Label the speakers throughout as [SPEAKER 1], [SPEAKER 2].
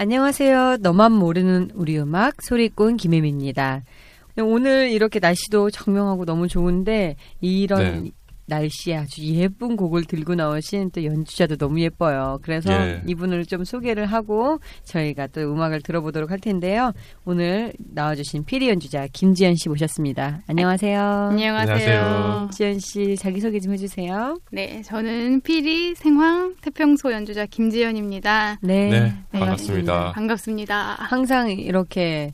[SPEAKER 1] 안녕하세요. 너만 모르는 우리 음악 소리꾼 김혜미입니다. 오늘 이렇게 날씨도 정명하고 너무 좋은데 이런
[SPEAKER 2] 네.
[SPEAKER 1] 날씨에 아주 예쁜 곡을 들고 나오신 또 연주자도 너무 예뻐요. 그래서
[SPEAKER 2] 예.
[SPEAKER 1] 이분을 좀 소개를 하고 저희가 또 음악을 들어보도록 할 텐데요. 오늘 나와주신 피리 연주자 김지연 씨 모셨습니다. 안녕하세요.
[SPEAKER 2] 안녕하세요.
[SPEAKER 3] 안녕하세요.
[SPEAKER 1] 지연 씨 자기소개 좀 해주세요.
[SPEAKER 3] 네, 저는 피리 생황 태평소 연주자 김지연입니다.
[SPEAKER 1] 네.
[SPEAKER 2] 네, 반갑습니다.
[SPEAKER 3] 반갑습니다.
[SPEAKER 1] 항상 이렇게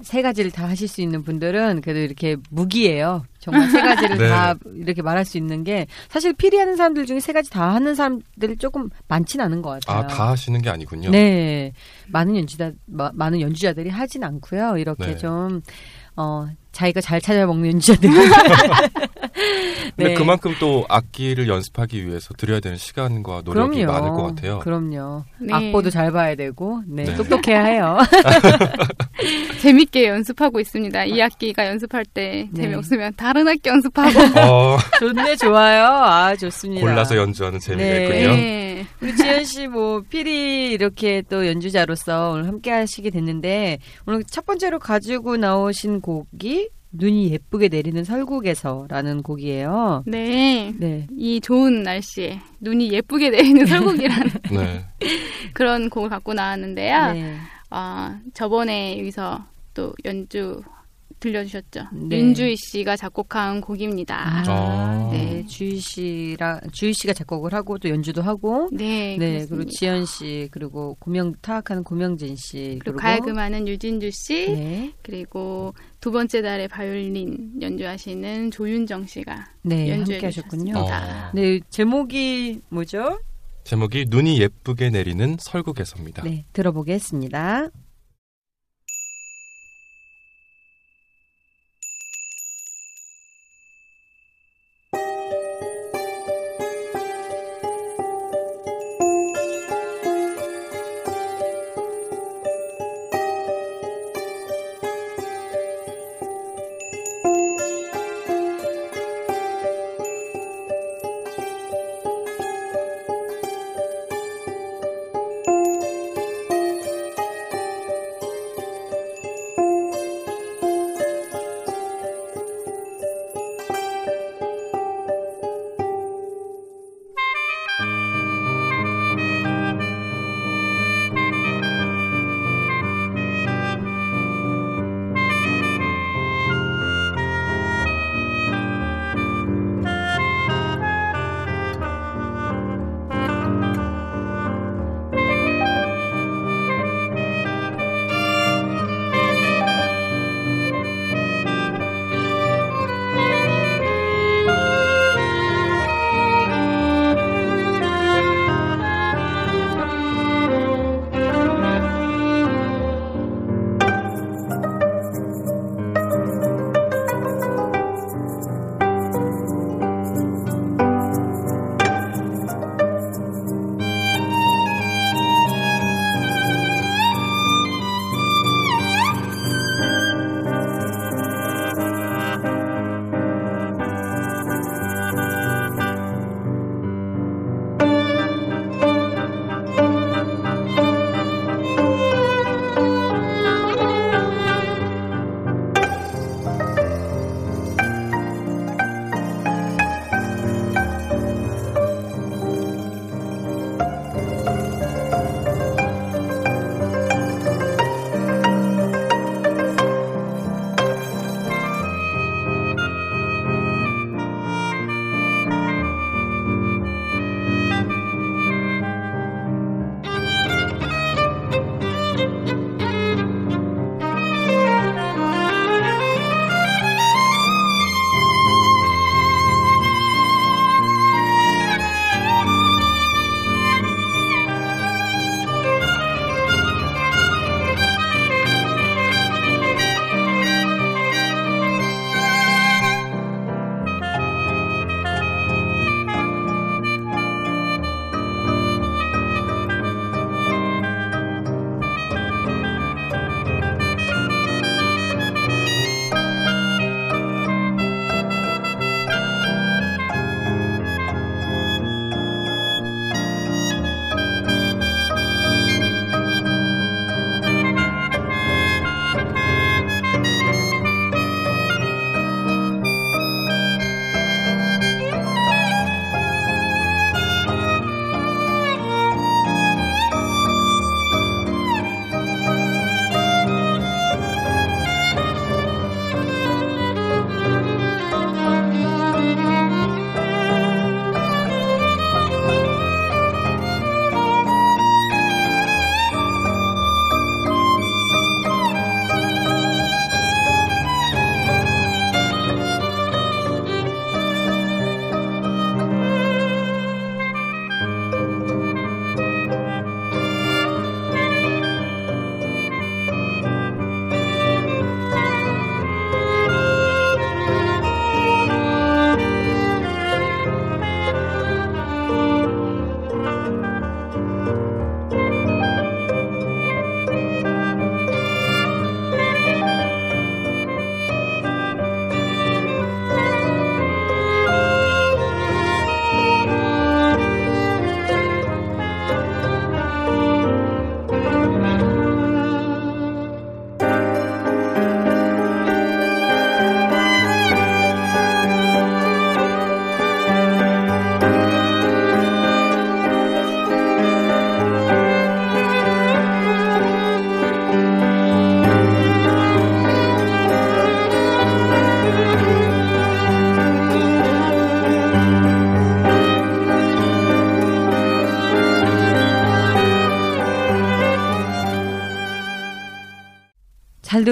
[SPEAKER 1] 세 가지를 다 하실 수 있는 분들은 그래도 이렇게 무기예요. 정말 세 가지를
[SPEAKER 2] 네.
[SPEAKER 1] 다 이렇게 말할 수 있는 게 사실 피리 하는 사람들 중에 세 가지 다 하는 사람들 조금 많진 않은 것 같아요.
[SPEAKER 2] 아, 다 하시는 게 아니군요.
[SPEAKER 1] 네, 많은 연주자 마- 많은 연주자들이 하진 않고요. 이렇게
[SPEAKER 2] 네.
[SPEAKER 1] 좀 어, 자기가 잘 찾아 먹는 연주자들.
[SPEAKER 2] 근데
[SPEAKER 1] 네.
[SPEAKER 2] 그만큼 또 악기를 연습하기 위해서 들여야 되는 시간과 노력이 많을 것 같아요.
[SPEAKER 1] 그럼요.
[SPEAKER 3] 네.
[SPEAKER 1] 악보도 잘 봐야 되고, 네,
[SPEAKER 2] 네.
[SPEAKER 1] 똑똑해야 해요.
[SPEAKER 3] 재밌게 연습하고 있습니다. 이 학기가 연습할 때
[SPEAKER 1] 네.
[SPEAKER 3] 재미없으면 다른 학기 연습하고.
[SPEAKER 2] 어,
[SPEAKER 1] 좋네, 좋아요. 아, 좋습니다.
[SPEAKER 2] 골라서 연주하는 재미가
[SPEAKER 1] 네.
[SPEAKER 2] 있군요.
[SPEAKER 3] 네.
[SPEAKER 1] 우리 지현 씨, 뭐, 피리 이렇게 또 연주자로서 오늘 함께 하시게 됐는데, 오늘 첫 번째로 가지고 나오신 곡이 눈이 예쁘게 내리는 설국에서라는 곡이에요.
[SPEAKER 3] 네.
[SPEAKER 1] 네.
[SPEAKER 3] 이 좋은 날씨에 눈이 예쁘게 내리는 설국이라는
[SPEAKER 2] 네.
[SPEAKER 3] 그런 곡을 갖고 나왔는데요.
[SPEAKER 1] 네.
[SPEAKER 3] 아, 저번에 여기서 또 연주 들려주셨죠.
[SPEAKER 1] 네.
[SPEAKER 3] 윤주희 씨가 작곡한 곡입니다.
[SPEAKER 2] 아.
[SPEAKER 1] 네, 주희 씨랑, 주희 씨가 작곡을 하고 또 연주도 하고,
[SPEAKER 3] 네,
[SPEAKER 1] 네,
[SPEAKER 3] 그렇습니다.
[SPEAKER 1] 그리고 지연 씨, 그리고 고명, 타악하는 고명진 씨,
[SPEAKER 3] 그리고 가야금하는 유진주 씨,
[SPEAKER 1] 네,
[SPEAKER 3] 그리고 두 번째 달에 바이올린 연주하시는 조윤정 씨가
[SPEAKER 1] 네,
[SPEAKER 3] 연주해
[SPEAKER 1] 함께 하셨군요.
[SPEAKER 3] 주셨습니다.
[SPEAKER 2] 어,
[SPEAKER 1] 네, 제목이 뭐죠?
[SPEAKER 2] 제목이 눈이 예쁘게 내리는 설국에서입니다.
[SPEAKER 1] 네, 들어보겠습니다.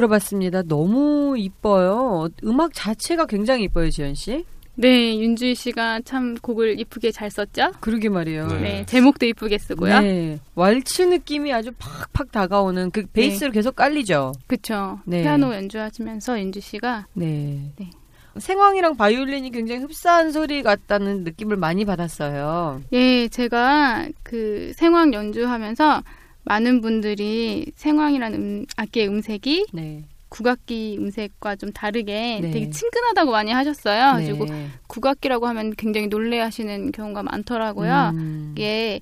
[SPEAKER 1] 들어봤습니다. 너무 이뻐요. 음악 자체가 굉장히 이뻐요, 지연 씨.
[SPEAKER 3] 네, 윤주희 씨가 참 곡을 이쁘게 잘 썼죠?
[SPEAKER 1] 그러게 말이에요.
[SPEAKER 3] 네,
[SPEAKER 2] 네.
[SPEAKER 3] 제목도 이쁘게 쓰고요.
[SPEAKER 1] 네. 왈츠 느낌이 아주 팍팍 다가오는 그 베이스를 계속 깔리죠.
[SPEAKER 3] 그쵸.
[SPEAKER 1] 네.
[SPEAKER 3] 피아노 연주하시면서 윤주 씨가
[SPEAKER 1] 네.
[SPEAKER 3] 네.
[SPEAKER 1] 생황이랑 바이올린이 굉장히 흡사한 소리 같다는 느낌을 많이 받았어요.
[SPEAKER 3] 예, 제가 그 생황 연주하면서 많은 분들이 생황이라는 음, 악기의 음색이
[SPEAKER 1] 네.
[SPEAKER 3] 국악기 음색과 좀 다르게
[SPEAKER 1] 네.
[SPEAKER 3] 되게 친근하다고 많이 하셨어요.
[SPEAKER 1] 네.
[SPEAKER 3] 그리고 국악기라고 하면 굉장히 놀래하시는 경우가 많더라고요.
[SPEAKER 1] 음.
[SPEAKER 3] 이게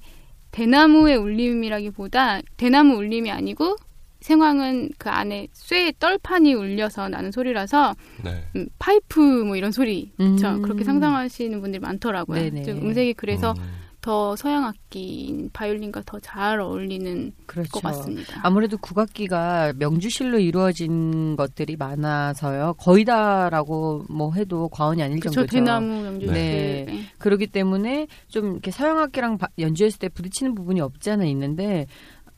[SPEAKER 3] 대나무의 울림이라기보다 대나무 울림이 아니고 생황은 그 안에 쇠 떨판이 울려서 나는 소리라서
[SPEAKER 2] 네.
[SPEAKER 3] 음, 파이프 뭐 이런 소리 그쵸?
[SPEAKER 1] 음.
[SPEAKER 3] 그렇게 상상하시는 분들이 많더라고요. 음색이 그래서
[SPEAKER 2] 음.
[SPEAKER 3] 더 서양 악기인 바이올린과 더 잘 어울리는
[SPEAKER 1] 그렇죠.
[SPEAKER 3] 것 같습니다.
[SPEAKER 1] 아무래도 국악기가 명주실로 이루어진 것들이 많아서요. 거의 다라고 뭐 해도 과언이 아닐
[SPEAKER 3] 그쵸,
[SPEAKER 1] 정도죠.
[SPEAKER 3] 대나무 명주실.
[SPEAKER 1] 네.
[SPEAKER 3] 네.
[SPEAKER 1] 그렇기 때문에 좀 이렇게 서양 악기랑 바- 연주했을 때 부딪히는 부분이 없지 않아 있는데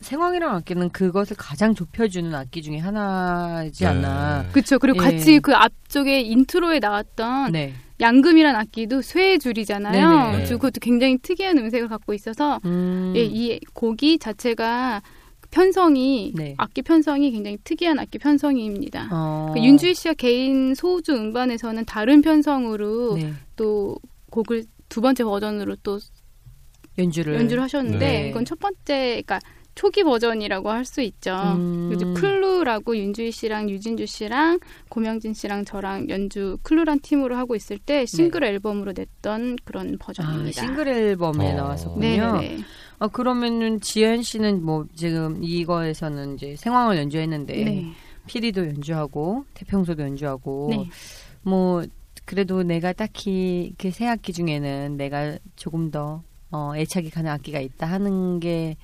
[SPEAKER 1] 생황이랑 악기는 그것을 가장 좁혀주는 악기 중에 하나이지 않나.
[SPEAKER 2] 네.
[SPEAKER 3] 그쵸. 그리고
[SPEAKER 1] 예.
[SPEAKER 3] 같이 그 앞쪽에 intro에 나왔던
[SPEAKER 1] 네.
[SPEAKER 3] 양금이란 악기도 쇠의 줄이잖아요.
[SPEAKER 1] 네네.
[SPEAKER 3] 그래서 그것도 굉장히 특이한 음색을 갖고 있어서
[SPEAKER 1] 음.
[SPEAKER 3] 예, 이 곡이 자체가 편성이
[SPEAKER 1] 네.
[SPEAKER 3] 악기 편성이 굉장히 특이한 악기 편성입니다.
[SPEAKER 1] 어.
[SPEAKER 3] 그 윤주희 씨가 개인 소주 음반에서는 다른 편성으로
[SPEAKER 1] 네.
[SPEAKER 3] 또 곡을 두 번째 버전으로 또
[SPEAKER 1] 연주를
[SPEAKER 3] 연주를 하셨는데
[SPEAKER 1] 네.
[SPEAKER 3] 이건 첫 번째 그러니까 초기 버전이라고 할 수 있죠.
[SPEAKER 1] 음.
[SPEAKER 3] 클루라고 윤주희 씨랑 유진주 씨랑 고명진 씨랑 저랑 연주 클루란 팀으로 하고 있을 때 싱글 앨범으로 냈던 그런
[SPEAKER 1] 네. 아,
[SPEAKER 3] 버전입니다.
[SPEAKER 1] 싱글 앨범에
[SPEAKER 2] 어.
[SPEAKER 1] 나왔었군요.
[SPEAKER 3] 네네네.
[SPEAKER 1] 아, 그러면은 지현 씨는 뭐 지금 이거에서는 이제 생황을 연주했는데
[SPEAKER 3] 네.
[SPEAKER 1] 피리도 연주하고 태평소도 연주하고
[SPEAKER 3] 네.
[SPEAKER 1] 뭐 그래도 내가 딱히 그세 악기 중에는 내가 조금 더 어, 애착이 가는 악기가 있다 하는 게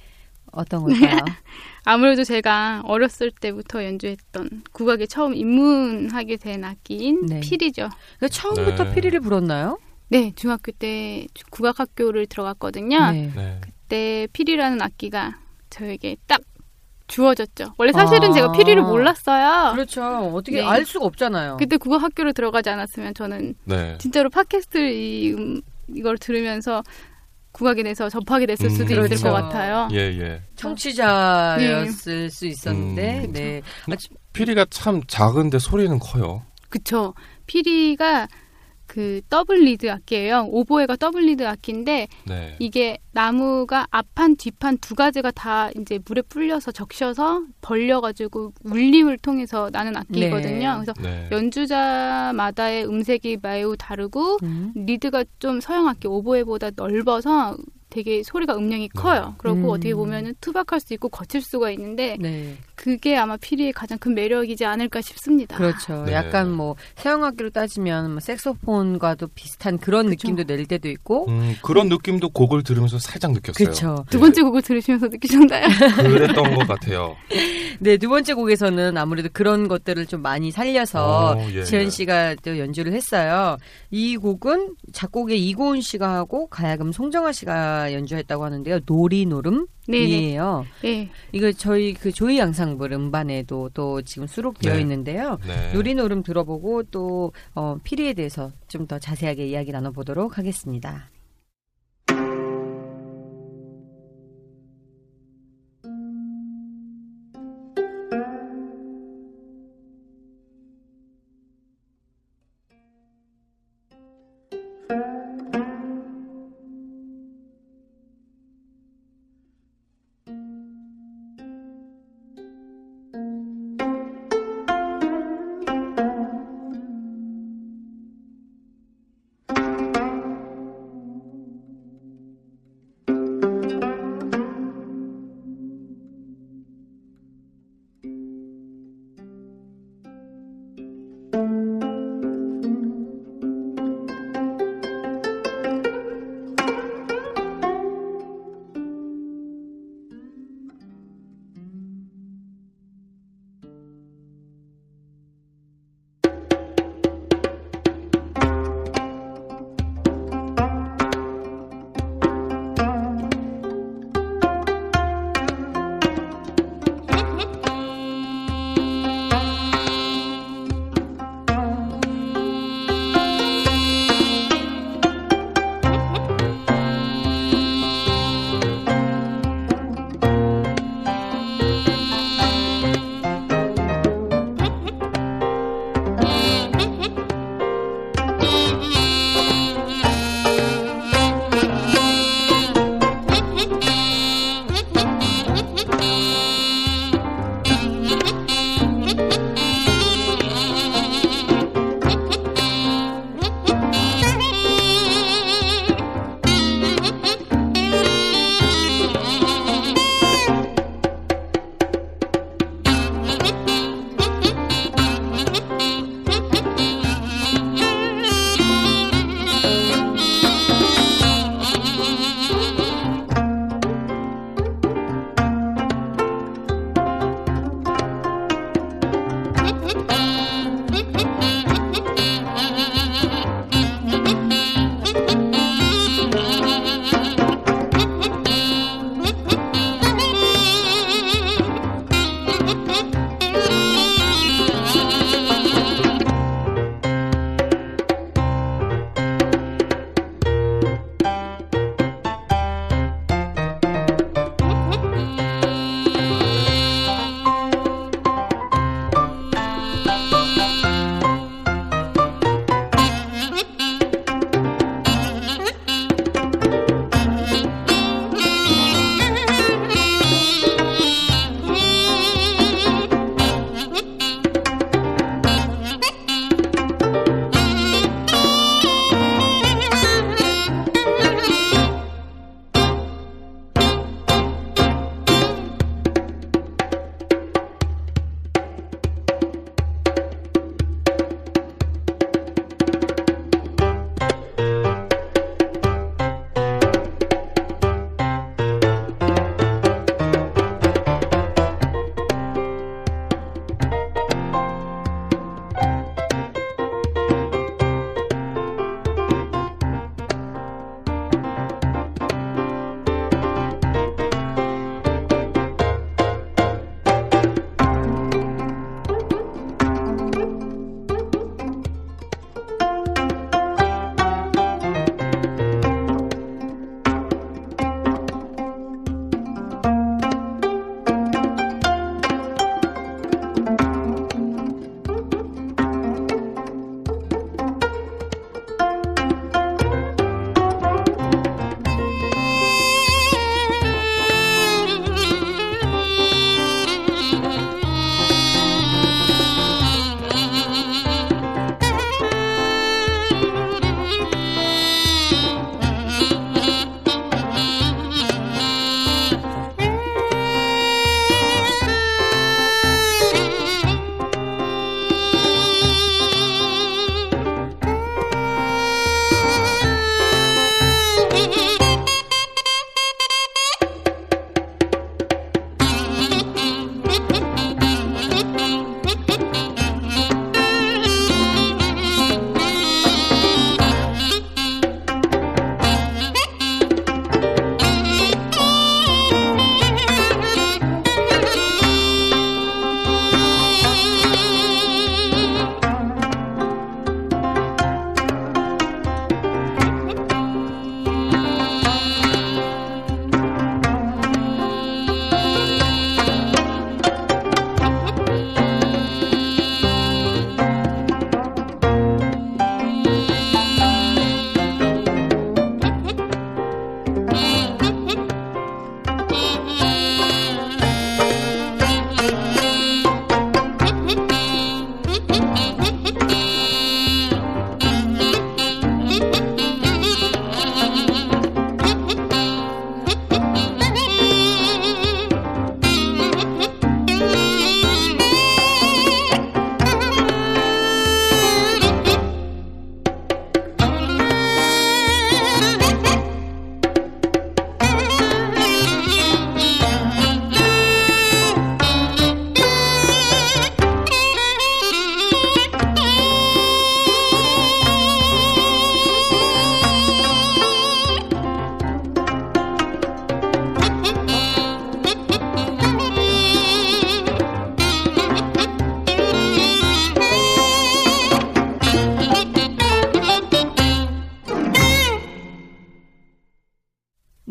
[SPEAKER 1] 어떤 걸까요?
[SPEAKER 3] 아무래도 제가 어렸을 때부터 연주했던 국악에 처음 입문하게 된 악기인
[SPEAKER 1] 네.
[SPEAKER 3] 피리죠.
[SPEAKER 1] 그 처음부터
[SPEAKER 2] 네.
[SPEAKER 1] 피리를 불었나요?
[SPEAKER 3] 네, 중학교 때 국악학교를 들어갔거든요.
[SPEAKER 1] 네.
[SPEAKER 2] 네.
[SPEAKER 3] 그때 피리라는 악기가 저에게 딱 주어졌죠. 원래 사실은
[SPEAKER 1] 아.
[SPEAKER 3] 제가 피리를 몰랐어요.
[SPEAKER 1] 그렇죠. 어떻게
[SPEAKER 3] 네.
[SPEAKER 1] 알 수가 없잖아요.
[SPEAKER 3] 그때 국악학교를 들어가지 않았으면 저는
[SPEAKER 2] 네.
[SPEAKER 3] 진짜로 팟캐스트 이, 음, 이걸 들으면서 국악에 대해서 접하게 됐을
[SPEAKER 2] 음,
[SPEAKER 3] 수도 있을
[SPEAKER 1] 그렇죠.
[SPEAKER 3] 것 같아요.
[SPEAKER 2] 예, 예.
[SPEAKER 1] 청취자였을 수 있었는데,
[SPEAKER 2] 음.
[SPEAKER 1] 네.
[SPEAKER 2] 피리가 참 작은데 소리는 커요.
[SPEAKER 3] 그쵸. 피리가 그 double reed 악기예요. 오보에가 double reed 악기인데
[SPEAKER 2] 네.
[SPEAKER 3] 이게 나무가 앞판 뒤판 두 가지가 다 이제 물에 불려서 적셔서 벌려가지고 울림을 통해서 나는 악기거든요.
[SPEAKER 1] 네.
[SPEAKER 3] 그래서
[SPEAKER 2] 네.
[SPEAKER 3] 연주자마다의 음색이 매우 다르고
[SPEAKER 1] 음.
[SPEAKER 3] reed가 좀 서양 악기 오보에보다 넓어서 되게 소리가 음량이 커요. 그리고
[SPEAKER 1] 음.
[SPEAKER 3] 어떻게 보면은 투박할 수 있고 거칠 수가 있는데
[SPEAKER 1] 네.
[SPEAKER 3] 그게 아마 피리의 가장 큰 매력이지 않을까 싶습니다.
[SPEAKER 1] 그렇죠.
[SPEAKER 2] 네.
[SPEAKER 1] 약간 뭐 서양악기로 따지면 뭐 색소폰과도 비슷한 그런
[SPEAKER 3] 그쵸.
[SPEAKER 1] 느낌도 낼 때도 있고.
[SPEAKER 2] 음, 그런 느낌도 곡을 들으면서 살짝 느꼈어요.
[SPEAKER 1] 그렇죠.
[SPEAKER 3] 두 번째 곡을 들으시면서 느끼셨나요?
[SPEAKER 2] 그랬던 것 같아요.
[SPEAKER 1] 네, 두 번째 곡에서는 아무래도 그런 것들을 좀 많이 살려서
[SPEAKER 2] 어, 예.
[SPEAKER 1] 지현 씨가 또 연주를 했어요. 이 곡은 작곡에 이고은 씨가 하고 가야금 송정아 씨가 연주했다고 하는데요. 놀이노름이에요.
[SPEAKER 3] 네.
[SPEAKER 1] 이거 저희 그 조이 양상불 음반에도 또 지금 수록되어
[SPEAKER 2] 네.
[SPEAKER 1] 있는데요.
[SPEAKER 2] 네.
[SPEAKER 1] 놀이노름 들어보고 또 어, 피리에 대해서 좀 더 자세하게 이야기 나눠보도록 하겠습니다.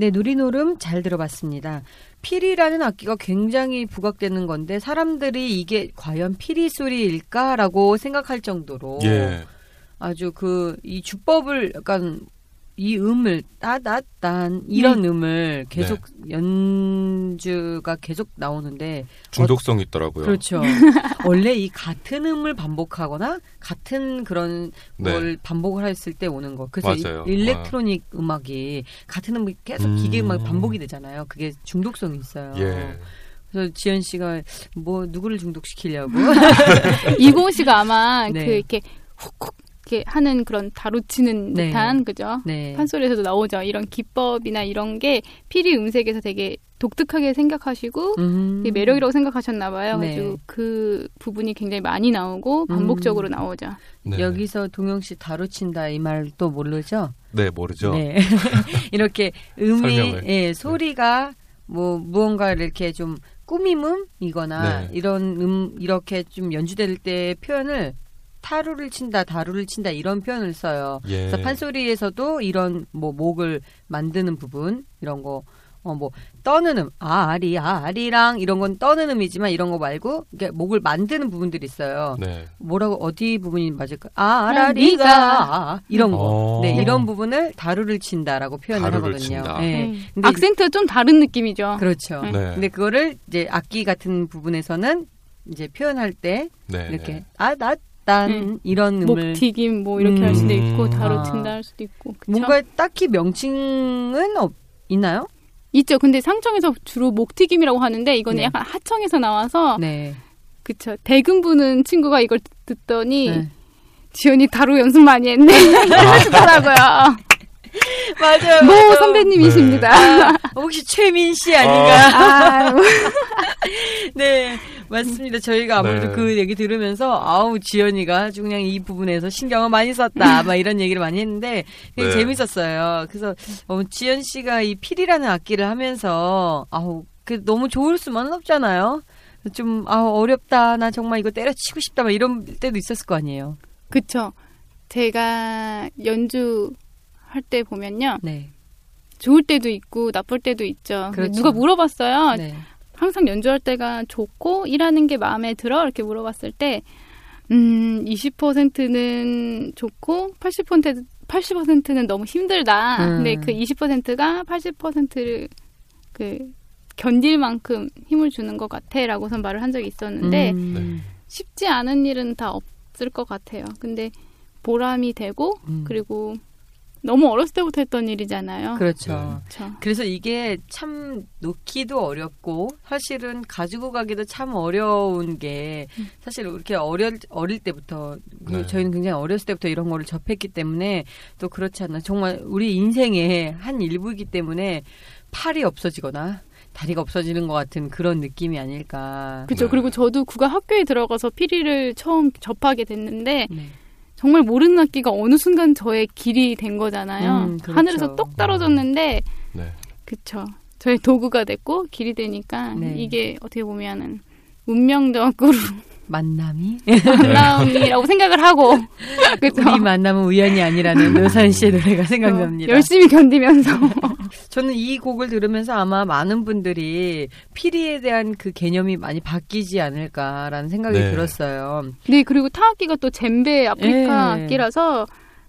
[SPEAKER 1] 네, 누리노름 잘 들어봤습니다. 피리라는 악기가 굉장히 부각되는 건데 사람들이 이게 과연 피리 소리일까라고 생각할 정도로
[SPEAKER 2] 예.
[SPEAKER 1] 아주 그 이 주법을 약간 이 음을 따다딴 이런 음 을 계속 연주가 계속 나오는데
[SPEAKER 2] 중독성이 있더라고요.
[SPEAKER 1] 그렇죠. 원래 이 같은 음을 반복하거나 같은 그런
[SPEAKER 2] 네.
[SPEAKER 1] 걸 반복을 했을 때 오는 거. 그래서
[SPEAKER 2] 맞아요.
[SPEAKER 1] 이 일렉트로닉 음악이 같은 음이 계속
[SPEAKER 2] 음.
[SPEAKER 1] 기계 음악이 반복이 되잖아요. 그게 중독성이 있어요.
[SPEAKER 2] 예.
[SPEAKER 1] 그래서 지연 씨가 뭐 누구를 중독시키려고
[SPEAKER 3] 이고은 씨가 아마
[SPEAKER 1] 네.
[SPEAKER 3] 그 이렇게 훅훅 이렇게 하는 그런 다루치는
[SPEAKER 1] 네.
[SPEAKER 3] 듯한 그죠?
[SPEAKER 1] 네.
[SPEAKER 3] 판소리에서도 나오죠. 이런 기법이나 이런 게 피리 음색에서 되게 독특하게 생각하시고
[SPEAKER 1] 음.
[SPEAKER 3] 매력이라고 생각하셨나 봐요.
[SPEAKER 1] 네.
[SPEAKER 3] 그래서 그 부분이 굉장히 많이 나오고 반복적으로
[SPEAKER 1] 음.
[SPEAKER 3] 나오죠.
[SPEAKER 2] 네.
[SPEAKER 1] 여기서 동영 씨 다루친다 이 말 또 모르죠?
[SPEAKER 2] 네, 모르죠.
[SPEAKER 1] 네. 이렇게 음이
[SPEAKER 2] 설명을.
[SPEAKER 1] 예, 소리가 뭐 무언가를 이렇게 좀 꾸밈음이거나
[SPEAKER 2] 네.
[SPEAKER 1] 이런 음 이렇게 좀 연주될 때 표현을 타루를 친다, 다루를 친다 이런 표현을 써요.
[SPEAKER 2] 예.
[SPEAKER 1] 그래서 판소리에서도 이런 뭐 목을 만드는 부분 이런 거 어 뭐 떠는 음 아리 아리랑 이런 건 떠는 음이지만 이런 거 말고 이게 목을 만드는 부분들이 있어요.
[SPEAKER 2] 네.
[SPEAKER 1] 뭐라고 어디 부분이 맞을까? 아라리가 이런 거.
[SPEAKER 2] 어.
[SPEAKER 1] 네, 이런 부분을 다루를 친다라고 표현을
[SPEAKER 2] 다루를
[SPEAKER 1] 하거든요.
[SPEAKER 2] 친다.
[SPEAKER 1] 네.
[SPEAKER 3] 네.
[SPEAKER 1] 근데
[SPEAKER 3] 악센트가 좀 다른 느낌이죠.
[SPEAKER 1] 그렇죠.
[SPEAKER 3] 네.
[SPEAKER 2] 네.
[SPEAKER 1] 근데 그거를 이제 악기 같은 부분에서는 이제 표현할 때
[SPEAKER 2] 네.
[SPEAKER 1] 이렇게
[SPEAKER 2] 네.
[SPEAKER 1] 아나 딴
[SPEAKER 3] 음.
[SPEAKER 1] 이런 음을
[SPEAKER 3] 목튀김 뭐 이렇게 할 수도
[SPEAKER 2] 음.
[SPEAKER 3] 있고 다루
[SPEAKER 1] 아.
[SPEAKER 3] 친다 할 수도 있고 그쵸?
[SPEAKER 1] 뭔가 딱히 명칭은 없, 있나요?
[SPEAKER 3] 있죠. 근데 상청에서 주로 목튀김이라고 하는데 이거는
[SPEAKER 1] 네.
[SPEAKER 3] 약간 하청에서 나와서
[SPEAKER 1] 네.
[SPEAKER 3] 그쵸. 대금 부는 친구가 이걸 듣더니
[SPEAKER 1] 네.
[SPEAKER 3] 지연이 다루 연습 많이 했네 하시더라고요.
[SPEAKER 1] 맞아요.
[SPEAKER 3] 모 선배님이십니다.
[SPEAKER 1] 혹시 최민 씨 아닌가?
[SPEAKER 3] 아유.
[SPEAKER 1] 네, 맞습니다. 저희가 아무래도
[SPEAKER 2] 네.
[SPEAKER 1] 그 얘기 들으면서 아우 지연이가 아주 그냥 이 부분에서 신경을 많이 썼다, 막 이런 얘기를 많이 했는데 되게
[SPEAKER 2] 네.
[SPEAKER 1] 재밌었어요. 그래서 어, 지연 씨가 이 필이라는 악기를 하면서 아우 그 너무 좋을 수만은 없잖아요. 좀 아우 어렵다, 나 정말 이거 때려치고 싶다, 막 이런 때도 있었을 거 아니에요.
[SPEAKER 3] 그쵸. 제가 연주 할 때 보면요.
[SPEAKER 1] 네,
[SPEAKER 3] 좋을 때도 있고 나쁠 때도 있죠.
[SPEAKER 1] 그렇죠.
[SPEAKER 3] 누가 물어봤어요.
[SPEAKER 1] 네,
[SPEAKER 3] 항상 연주할 때가 좋고 일하는 게 마음에 들어 이렇게 물어봤을 때 음, 20%는 좋고 80% 80%는 너무 힘들다.
[SPEAKER 1] 음.
[SPEAKER 3] 근데 그 20%가 80%를 그 견딜 만큼 힘을 주는 것 같아라고선 말을 한 적이 있었는데
[SPEAKER 1] 음,
[SPEAKER 3] 쉽지 않은 일은 다 없을 것 같아요. 근데 보람이 되고
[SPEAKER 1] 음.
[SPEAKER 3] 그리고 너무 어렸을 때부터 했던 일이잖아요.
[SPEAKER 1] 그렇죠.
[SPEAKER 3] 그렇죠.
[SPEAKER 1] 그래서 이게 참 놓기도 어렵고 사실은 가지고 가기도 참 어려운 게 사실 이렇게 어릴 어릴 때부터 그
[SPEAKER 2] 네.
[SPEAKER 1] 저희는 굉장히 어렸을 때부터 이런 거를 접했기 때문에 또 그렇지 않나 정말 우리 인생의 한 일부이기 때문에 팔이 없어지거나 다리가 없어지는 것 같은 그런 느낌이 아닐까.
[SPEAKER 3] 그렇죠.
[SPEAKER 2] 네.
[SPEAKER 3] 그리고 저도 국악 학교에 들어가서 피리를 처음 접하게 됐는데
[SPEAKER 1] 네.
[SPEAKER 3] 정말 모르는 악기가 어느 순간 저의 길이 된 거잖아요.
[SPEAKER 1] 음, 그렇죠.
[SPEAKER 3] 하늘에서 똑 떨어졌는데
[SPEAKER 2] 네.
[SPEAKER 3] 그쵸. 저의 도구가 됐고 길이 되니까
[SPEAKER 1] 네.
[SPEAKER 3] 이게 어떻게 보면은 운명적으로
[SPEAKER 1] 만남이
[SPEAKER 3] 만남이라고 생각을 하고 그쵸.
[SPEAKER 1] 우리 만남은 우연이 아니라는 노산 씨의 노래가 생각납니다.
[SPEAKER 3] 열심히 견디면서
[SPEAKER 1] 저는 이 곡을 들으면서 아마 많은 분들이 피리에 대한 그 개념이 많이 바뀌지 않을까라는 생각이
[SPEAKER 2] 네.
[SPEAKER 1] 들었어요.
[SPEAKER 3] 네 그리고 타악기가 또 젬베 아프리카
[SPEAKER 1] 예.
[SPEAKER 3] 악기라서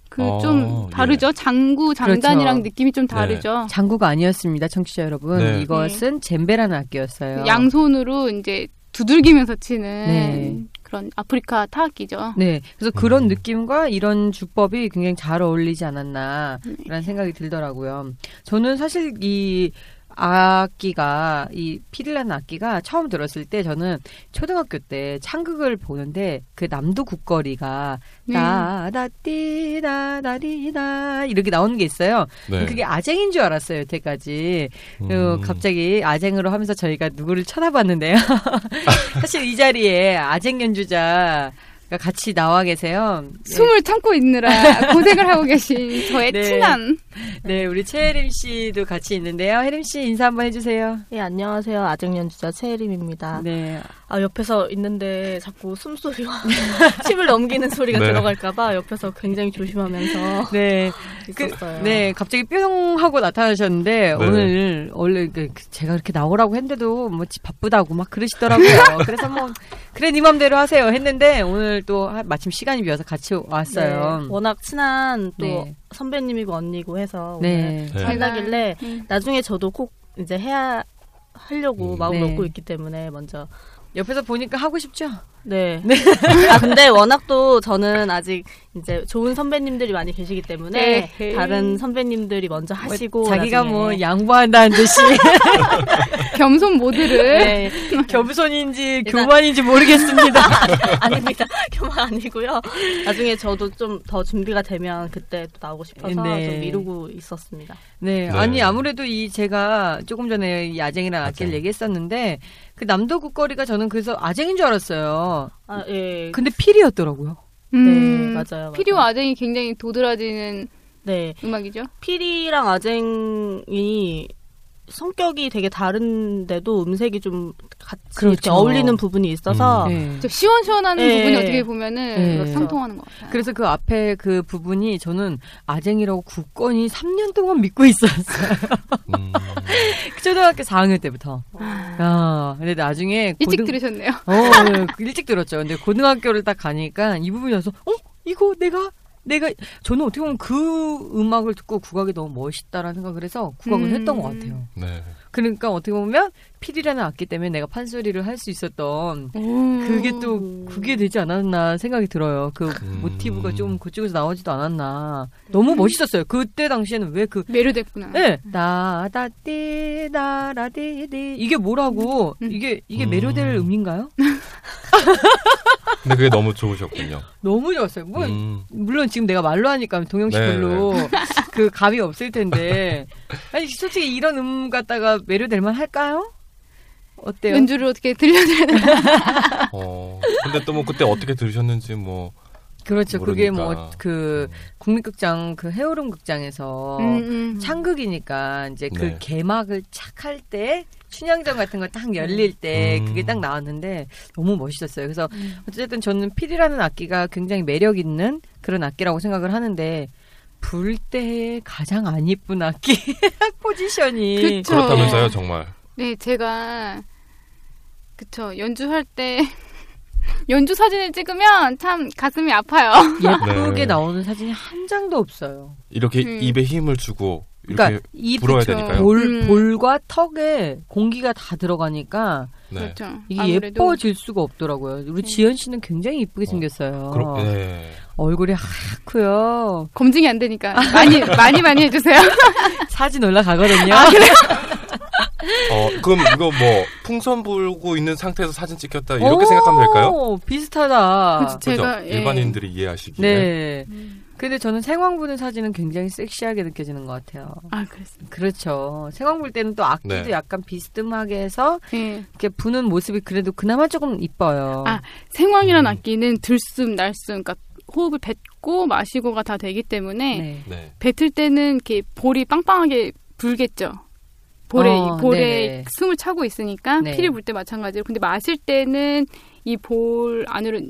[SPEAKER 3] 그
[SPEAKER 2] 어,
[SPEAKER 3] 좀 다르죠. 장구 장단이랑
[SPEAKER 1] 그렇죠.
[SPEAKER 3] 느낌이 좀 다르죠.
[SPEAKER 1] 장구가 아니었습니다, 청취자 여러분.
[SPEAKER 2] 네.
[SPEAKER 1] 이것은 젬베라는 악기였어요.
[SPEAKER 3] 양손으로 이제 두들기면서 치는
[SPEAKER 1] 네.
[SPEAKER 3] 그런 아프리카 타악기죠.
[SPEAKER 1] 네, 그래서 그런
[SPEAKER 2] 음.
[SPEAKER 1] 느낌과 이런 주법이 굉장히 잘 어울리지 않았나라는 생각이 들더라고요. 저는 사실 이 악기가 이 피릴라는 악기가 처음 들었을 때 저는 초등학교 때 창극을 보는데 그 남도 국거리가
[SPEAKER 3] 네.
[SPEAKER 1] 다다띠다다리다 이렇게 나오는 게 있어요.
[SPEAKER 2] 네.
[SPEAKER 1] 그게 아쟁인 줄 알았어요 여태까지. 그리고
[SPEAKER 2] 음.
[SPEAKER 1] 갑자기 아쟁으로 하면서 저희가 누구를 쳐다봤는데요. 사실 이 자리에 아쟁 연주자 같이 나와 계세요.
[SPEAKER 3] 숨을 참고 있느라 고생을 하고 계신 저의
[SPEAKER 1] 네.
[SPEAKER 3] 친한
[SPEAKER 1] 네, 우리 최혜림 씨도 같이 있는데요. 혜림 씨 인사 한번 해주세요.
[SPEAKER 4] 네, 안녕하세요. 아쟁 연주자 최혜림입니다.
[SPEAKER 1] 네.
[SPEAKER 4] 아, 옆에서 있는데 자꾸 숨소리와 침을 넘기는 소리가
[SPEAKER 2] 네.
[SPEAKER 4] 들어갈까봐 옆에서 굉장히 조심하면서
[SPEAKER 1] 네.
[SPEAKER 4] 있었어요.
[SPEAKER 1] 네, 갑자기 뿅 하고 나타나셨는데
[SPEAKER 2] 네.
[SPEAKER 1] 오늘 원래 그 제가 그렇게 나오라고 했는데도 뭐 지- 바쁘다고 막 그러시더라고요. 그래서 뭐 그래 네 맘대로 하세요 했는데 오늘 또 하- 마침 시간이 비어서 같이 왔어요.
[SPEAKER 4] 네, 워낙 친한 또
[SPEAKER 1] 네.
[SPEAKER 4] 선배님이고 언니고 해서
[SPEAKER 1] 네.
[SPEAKER 4] 오늘
[SPEAKER 2] 네.
[SPEAKER 4] 한다길래
[SPEAKER 3] 음.
[SPEAKER 4] 나중에 저도 꼭 이제 해야 하려고
[SPEAKER 2] 음.
[SPEAKER 4] 마음
[SPEAKER 1] 네.
[SPEAKER 4] 먹고 있기 때문에 먼저
[SPEAKER 1] 옆에서 보니까 하고 싶죠?
[SPEAKER 4] 네. 아 근데 워낙 또 저는 아직 이제 좋은 선배님들이 많이 계시기 때문에
[SPEAKER 3] 네.
[SPEAKER 4] 다른 선배님들이 먼저 하시고
[SPEAKER 1] 자기가
[SPEAKER 4] 나중에-
[SPEAKER 1] 뭐 양보한다는 듯이
[SPEAKER 3] 겸손 모드를
[SPEAKER 4] 네.
[SPEAKER 1] 겸손인지
[SPEAKER 4] 일단-
[SPEAKER 1] 교만인지 모르겠습니다.
[SPEAKER 4] 아닙니다. 교만 아니고요. 나중에 저도 좀 더 준비가 되면 그때 또 나오고 싶어서
[SPEAKER 1] 네.
[SPEAKER 4] 좀 미루고 있었습니다.
[SPEAKER 1] 네,
[SPEAKER 2] 네.
[SPEAKER 1] 아니 아무래도 이 제가 조금 전에 이 아쟁이랑 악기를
[SPEAKER 2] 아쟁.
[SPEAKER 1] 얘기했었는데 그 남도 국 거리가 저는 그래서 아쟁인 줄 알았어요.
[SPEAKER 4] 아, 예.
[SPEAKER 1] 근데 필이었더라고요.
[SPEAKER 3] 음,
[SPEAKER 4] 네, 맞아요. 맞아요.
[SPEAKER 3] 아쟁이 굉장히 도드라지는
[SPEAKER 4] 네.
[SPEAKER 3] 음악이죠.
[SPEAKER 4] 피리랑 아쟁이 성격이 되게 다른데도 음색이 좀 같이
[SPEAKER 1] 그렇죠.
[SPEAKER 4] 어울리는 부분이 있어서
[SPEAKER 2] 음.
[SPEAKER 1] 네.
[SPEAKER 3] 저 시원시원한
[SPEAKER 4] 네.
[SPEAKER 3] 부분이 어떻게 보면은
[SPEAKER 1] 네.
[SPEAKER 3] 상통하는 것 같아요.
[SPEAKER 1] 그래서 그 앞에 그 부분이 저는 아쟁이라고 굳건히 3년 동안 믿고 있었어요.
[SPEAKER 2] 음.
[SPEAKER 1] 초등학교 4학년 때부터. 아, 근데 나중에
[SPEAKER 3] 일찍
[SPEAKER 1] 고등-
[SPEAKER 3] 들으셨네요.
[SPEAKER 1] 어, 네, 일찍 들었죠. 근데 고등학교를 딱 가니까 이 부분이 와서 어? 이거 내가 내가 저는 어떻게 보면 그 음악을 듣고 국악이 너무 멋있다라는 생각을 해서 국악을
[SPEAKER 3] 음.
[SPEAKER 1] 했던 것 같아요.
[SPEAKER 2] 네.
[SPEAKER 1] 그러니까 어떻게 보면 필이라는 악기 때문에 내가 판소리를 할 수 있었던
[SPEAKER 3] 오.
[SPEAKER 1] 그게 또 그게 되지 않았나 생각이 들어요. 그
[SPEAKER 2] 음.
[SPEAKER 1] 모티브가 좀 그쪽에서 나오지도 않았나. 너무 멋있었어요. 그때 당시에는 왜 그
[SPEAKER 3] 매료됐구나.
[SPEAKER 1] 예, 나다띠 나라디디 이게 뭐라고
[SPEAKER 3] 음.
[SPEAKER 1] 이게 이게
[SPEAKER 2] 음.
[SPEAKER 1] 매료될 음인가요?
[SPEAKER 2] 근데 그게 너무 좋으셨군요.
[SPEAKER 1] 너무 좋았어요. 뭐
[SPEAKER 2] 음.
[SPEAKER 1] 물론 지금 내가 말로 하니까 동영 씨
[SPEAKER 2] 네,
[SPEAKER 1] 별로 그 감이 없을 텐데 아니 솔직히 이런 음 갖다가 매료될 만 할까요? 어때요?
[SPEAKER 3] 연주를 어떻게 들려드려야 되나.
[SPEAKER 2] 어. 근데 또 뭐 그때 어떻게 들으셨는지 뭐
[SPEAKER 1] 그렇죠. 그게
[SPEAKER 2] 모르니까.
[SPEAKER 1] 뭐그 국립극장 그 해오름 극장에서
[SPEAKER 3] 음, 음.
[SPEAKER 1] 창극이니까 이제 그
[SPEAKER 2] 네.
[SPEAKER 1] 개막을 착 할 때 춘향전 같은 거 딱 열릴 때
[SPEAKER 2] 음.
[SPEAKER 1] 그게 딱 나왔는데 너무 멋있었어요. 그래서
[SPEAKER 3] 음.
[SPEAKER 1] 어쨌든 저는 필이라는 악기가 굉장히 매력 있는 그런 악기라고 생각을 하는데 불 때 가장 안 이쁜 악기 포지션이
[SPEAKER 3] 그쵸.
[SPEAKER 2] 그렇다면서요 정말.
[SPEAKER 3] 네, 제가 그쵸 연주할 때 연주 사진을 찍으면 참 가슴이 아파요.
[SPEAKER 1] 예쁘게
[SPEAKER 2] 네.
[SPEAKER 1] 나오는 사진이 한 장도 없어요.
[SPEAKER 2] 이렇게
[SPEAKER 3] 음.
[SPEAKER 2] 입에 힘을 주고 이렇게
[SPEAKER 1] 그러니까 이
[SPEAKER 2] 불어야
[SPEAKER 3] 그쵸.
[SPEAKER 2] 되니까요.
[SPEAKER 1] 볼,
[SPEAKER 3] 음.
[SPEAKER 1] 볼과 턱에 공기가 다 들어가니까
[SPEAKER 2] 네.
[SPEAKER 3] 그렇죠.
[SPEAKER 1] 이게
[SPEAKER 3] 아무래도
[SPEAKER 1] 예뻐질 수가 없더라고요. 우리
[SPEAKER 3] 네.
[SPEAKER 1] 지연 씨는 굉장히 이쁘게
[SPEAKER 2] 어,
[SPEAKER 1] 생겼어요.
[SPEAKER 2] 그럼 네.
[SPEAKER 1] 얼굴이 하얗고요.
[SPEAKER 3] 검증이 안 되니까 많이 많이 많이 해주세요.
[SPEAKER 1] 사진 올라가거든요.
[SPEAKER 3] 아,
[SPEAKER 2] 어 그럼 이거 뭐 풍선 불고 있는 상태에서 사진 찍혔다 이렇게 생각하면 될까요?
[SPEAKER 1] 오, 비슷하다.
[SPEAKER 3] 그치. 제가,
[SPEAKER 2] 그죠?
[SPEAKER 3] 예.
[SPEAKER 2] 일반인들이 이해하시기에.
[SPEAKER 1] 네.
[SPEAKER 3] 음.
[SPEAKER 1] 근데 저는 생황 부는 사진은 굉장히 섹시하게 느껴지는 것 같아요.
[SPEAKER 3] 아 그랬습니다.
[SPEAKER 1] 그렇죠. 생황 불 때는 또 악기도
[SPEAKER 2] 네.
[SPEAKER 1] 약간 비스듬하게 해서
[SPEAKER 3] 네.
[SPEAKER 1] 이렇게 부는 모습이 그래도 그나마 조금 이뻐요.
[SPEAKER 3] 아, 생황이란
[SPEAKER 2] 음.
[SPEAKER 3] 악기는 들숨 날숨 그러니까 호흡을 뱉고 마시고가 다 되기 때문에
[SPEAKER 1] 네.
[SPEAKER 2] 네.
[SPEAKER 3] 뱉을 때는 이렇게 볼이 빵빵하게 불겠죠. 볼에
[SPEAKER 1] 어,
[SPEAKER 3] 이 볼에
[SPEAKER 1] 네네.
[SPEAKER 3] 숨을 차고 있으니까
[SPEAKER 1] 네.
[SPEAKER 3] 피를 불때 마찬가지로. 근데 마실 때는 이 볼 안으로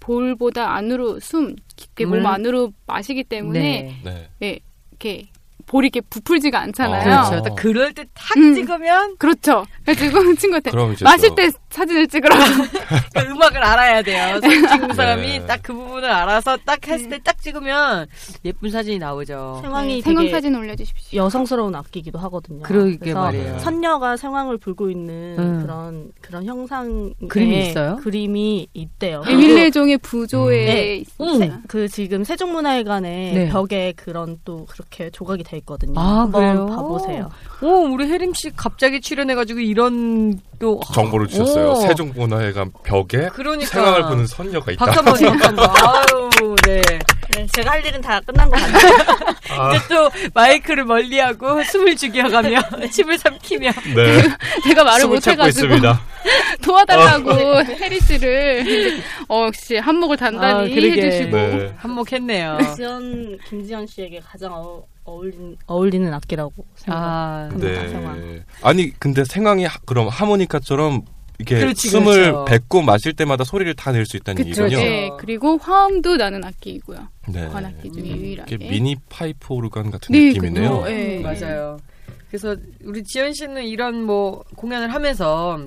[SPEAKER 3] 볼보다 안으로 숨 깊게 몸
[SPEAKER 1] 음.
[SPEAKER 3] 안으로 마시기 때문에
[SPEAKER 2] 네.
[SPEAKER 3] 예, 이렇게 볼이 이렇게 부풀지가 않잖아요.
[SPEAKER 2] 어.
[SPEAKER 1] 그렇죠. 딱 그럴 때탁
[SPEAKER 3] 음.
[SPEAKER 1] 찍으면
[SPEAKER 3] 그렇죠. 그래가지고 친구한테
[SPEAKER 2] 그럼 이제
[SPEAKER 3] 마실
[SPEAKER 2] 또-
[SPEAKER 3] 때 사진을 찍으라고.
[SPEAKER 1] 그 음악을 알아야 돼요. 찍는
[SPEAKER 2] 네.
[SPEAKER 1] 사람이 딱그 부분을 알아서 딱 했을 때 딱 찍으면 예쁜 사진이 나오죠.
[SPEAKER 4] 생황이
[SPEAKER 3] 생황
[SPEAKER 4] 되게
[SPEAKER 3] 사진 올려주십시오.
[SPEAKER 4] 여성스러운 악기기도 하거든요.
[SPEAKER 1] 그러게
[SPEAKER 4] 그래서
[SPEAKER 1] 말이에요.
[SPEAKER 4] 선녀가 생황을 불고 있는
[SPEAKER 1] 음.
[SPEAKER 4] 그런 그런 형상
[SPEAKER 1] 그림이 있어요?
[SPEAKER 4] 그림이 있대요.
[SPEAKER 3] 에밀레종의 부조에
[SPEAKER 4] 네.
[SPEAKER 3] 있어요.
[SPEAKER 4] 세- 그 지금 세종문화회관에
[SPEAKER 1] 네.
[SPEAKER 4] 벽에 그런 또 그렇게 조각이 돼 있거든요.
[SPEAKER 1] 아,
[SPEAKER 4] 한번
[SPEAKER 1] 그래요?
[SPEAKER 4] 봐보세요.
[SPEAKER 1] 오, 우리 혜림 씨 갑자기 출연해가지고 이런 또
[SPEAKER 2] 정보를 주셨어요.
[SPEAKER 1] 오.
[SPEAKER 2] 세종문화회관 벽에
[SPEAKER 1] 그러니까
[SPEAKER 2] 생황을 부는 선녀가 있다.
[SPEAKER 1] 박수 한번. 아유, 네.
[SPEAKER 4] 네, 제가 할 일은 다 끝난 것 같아요.
[SPEAKER 2] 아,
[SPEAKER 1] 이제 또 마이크를 멀리하고 숨을 죽여가며 침을 삼키며
[SPEAKER 2] 네.
[SPEAKER 3] 제가 말을 못해가지고. 도와달라고 해리스를 근데 어 역시 한몫을 단단히
[SPEAKER 1] 아.
[SPEAKER 3] 해주시고
[SPEAKER 2] 네.
[SPEAKER 1] 한몫했네요.
[SPEAKER 4] 지연 김지연 씨에게 가장 어, 어울린 어울리는 악기라고 생각.
[SPEAKER 1] 아,
[SPEAKER 4] 네. 생황.
[SPEAKER 2] 아니 근데 생황이 하- 그럼 하모니카처럼 이렇게
[SPEAKER 1] 그렇지,
[SPEAKER 2] 숨을
[SPEAKER 1] 그렇죠.
[SPEAKER 2] 뱉고 마실 때마다 소리를 다 낼 수 있다는
[SPEAKER 1] 그쵸,
[SPEAKER 2] 얘기군요.
[SPEAKER 3] 네 그리고 화음도 나는 악기이고요
[SPEAKER 2] 네.
[SPEAKER 3] 관악기 중에
[SPEAKER 2] 이렇게
[SPEAKER 3] 유일하게
[SPEAKER 2] 미니 파이프 오르간 같은
[SPEAKER 3] 네,
[SPEAKER 2] 느낌이네요.
[SPEAKER 3] 예.
[SPEAKER 1] 음, 맞아요. 그래서 우리 지연 씨는 이런 뭐 공연을 하면서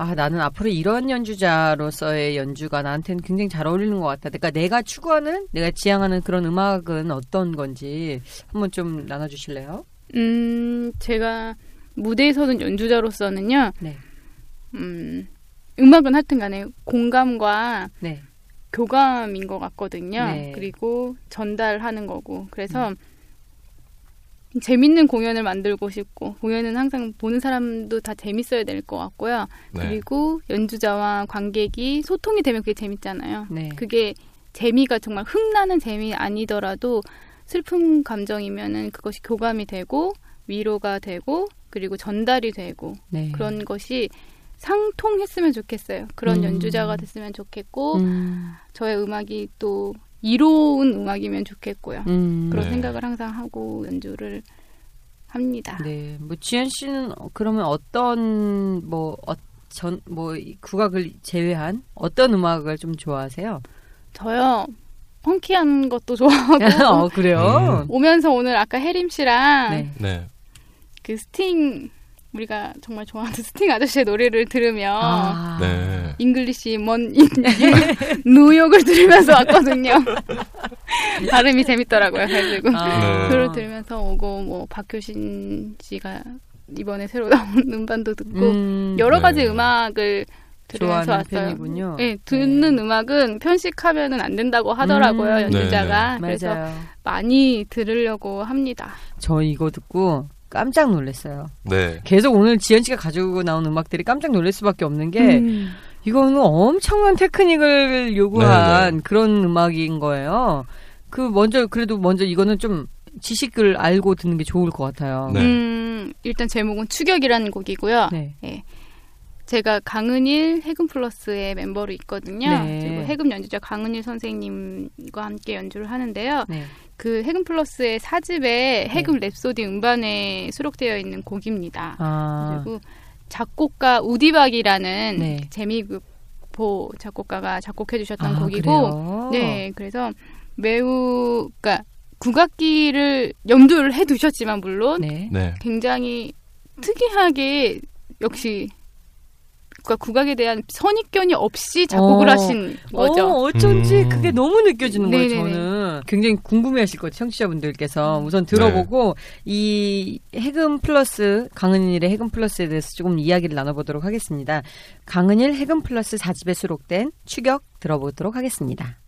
[SPEAKER 1] 아 나는 앞으로 이런 연주자로서의 연주가 나한테는 굉장히 잘 어울리는 것 같다. 그러니까 내가 추구하는, 내가 지향하는 그런 음악은 어떤 건지 한번 좀 나눠주실래요?
[SPEAKER 3] 음 제가 무대에 서는 연주자로서는요
[SPEAKER 1] 네.
[SPEAKER 3] 음 음악은 하여튼 간에 공감과
[SPEAKER 1] 네.
[SPEAKER 3] 교감인 것 같거든요.
[SPEAKER 1] 네.
[SPEAKER 3] 그리고 전달하는 거고. 그래서 재밌는 공연을 만들고 싶고 공연은 항상 보는 사람도 다 재밌어야 될 것 같고요.
[SPEAKER 2] 네.
[SPEAKER 3] 그리고 연주자와 관객이 소통이 되면 그게 재밌잖아요.
[SPEAKER 1] 네.
[SPEAKER 3] 그게 재미가 정말 흥나는 재미 아니더라도 슬픈 감정이면은 그것이 교감이 되고 위로가 되고 그리고 전달이 되고
[SPEAKER 1] 네.
[SPEAKER 3] 그런 것이 상통했으면 좋겠어요. 그런
[SPEAKER 1] 음.
[SPEAKER 3] 연주자가 됐으면 좋겠고
[SPEAKER 1] 음,
[SPEAKER 3] 저의 음악이 또 이로운 음악이면 좋겠고요.
[SPEAKER 1] 음.
[SPEAKER 3] 그런
[SPEAKER 2] 네.
[SPEAKER 3] 생각을 항상 하고 연주를 합니다.
[SPEAKER 1] 네. 뭐 지연 씨는 어, 그러면 어떤 뭐전뭐 국악을 제외한 어떤 음악을 좀 좋아하세요?
[SPEAKER 3] 저요 funky한 것도 좋아하고
[SPEAKER 1] 어, 그래요?
[SPEAKER 3] 오면서 오늘 아까 혜림 씨랑
[SPEAKER 1] 네.
[SPEAKER 2] 네.
[SPEAKER 3] 그 스팅 우리가 정말 좋아하는 스팅 아저씨의 노래를 들으며
[SPEAKER 1] 아.
[SPEAKER 2] 네.
[SPEAKER 3] Englishman in- New York을 들으면서 왔거든요. 발음이 재밌더라고요. 그래가지고
[SPEAKER 1] 아.
[SPEAKER 2] 네.
[SPEAKER 3] 그걸 들으면서 오고 뭐 박효신 씨가 이번에 새로 나온 음반도 듣고
[SPEAKER 1] 음,
[SPEAKER 3] 여러 가지
[SPEAKER 2] 네.
[SPEAKER 3] 음악을 들으면서 왔어요.
[SPEAKER 1] 편이군요.
[SPEAKER 3] 네, 듣는 음악은 편식하면은 안 된다고 하더라고요,
[SPEAKER 1] 음.
[SPEAKER 3] 연주자가.
[SPEAKER 2] 네,
[SPEAKER 3] 그래서
[SPEAKER 1] 맞아요.
[SPEAKER 3] 많이 들으려고 합니다.
[SPEAKER 1] 저 이거 듣고 깜짝 놀랐어요.
[SPEAKER 2] 네.
[SPEAKER 1] 계속 오늘 지연 씨가 가지고 나온 음악들이 깜짝 놀랄 수밖에 없는 게
[SPEAKER 3] 음.
[SPEAKER 1] 이거는 엄청난 테크닉을 요구한
[SPEAKER 2] 네,
[SPEAKER 1] 그런 음악인 거예요. 그 먼저 그래도 먼저 이거는 좀 지식을 알고 듣는 게 좋을 것 같아요.
[SPEAKER 2] 네.
[SPEAKER 3] 음, 일단 제목은 추격이라는 곡이고요.
[SPEAKER 1] 네.
[SPEAKER 3] 제가 강은일 해금 플러스의 멤버로 있거든요.
[SPEAKER 1] 네.
[SPEAKER 3] 그리고 해금 연주자 강은일 선생님과 함께 연주를 하는데요.
[SPEAKER 1] 네.
[SPEAKER 3] 그 해금 플러스의 사집에 해금 랩소디 음반에 수록되어 있는 곡입니다.
[SPEAKER 1] 아,
[SPEAKER 3] 그리고 작곡가 우디박이라는
[SPEAKER 1] 네.
[SPEAKER 3] 재미극보 작곡가가 작곡해 주셨던
[SPEAKER 1] 아,
[SPEAKER 3] 곡이고
[SPEAKER 1] 그래요?
[SPEAKER 3] 네 그래서 매우 그러니까 국악기를 염두를 해 두셨지만 물론
[SPEAKER 1] 네.
[SPEAKER 2] 네.
[SPEAKER 3] 굉장히 특이하게 역시 그러니까 국악에 대한 선입견이 없이 작곡을
[SPEAKER 1] 어.
[SPEAKER 3] 하신 거죠.
[SPEAKER 1] 어, 어쩐지
[SPEAKER 2] 음.
[SPEAKER 1] 그게 너무 느껴지는 거예요,
[SPEAKER 3] 네네 네.
[SPEAKER 1] 굉장히 궁금해하실 거예요, 청취자분들께서. 우선 들어보고, 이 해금 플러스, 강은일의 해금 플러스에 대해서 조금 이야기를 나눠보도록 하겠습니다. 강은일 해금 플러스 4집에 수록된 추격 들어보도록 하겠습니다.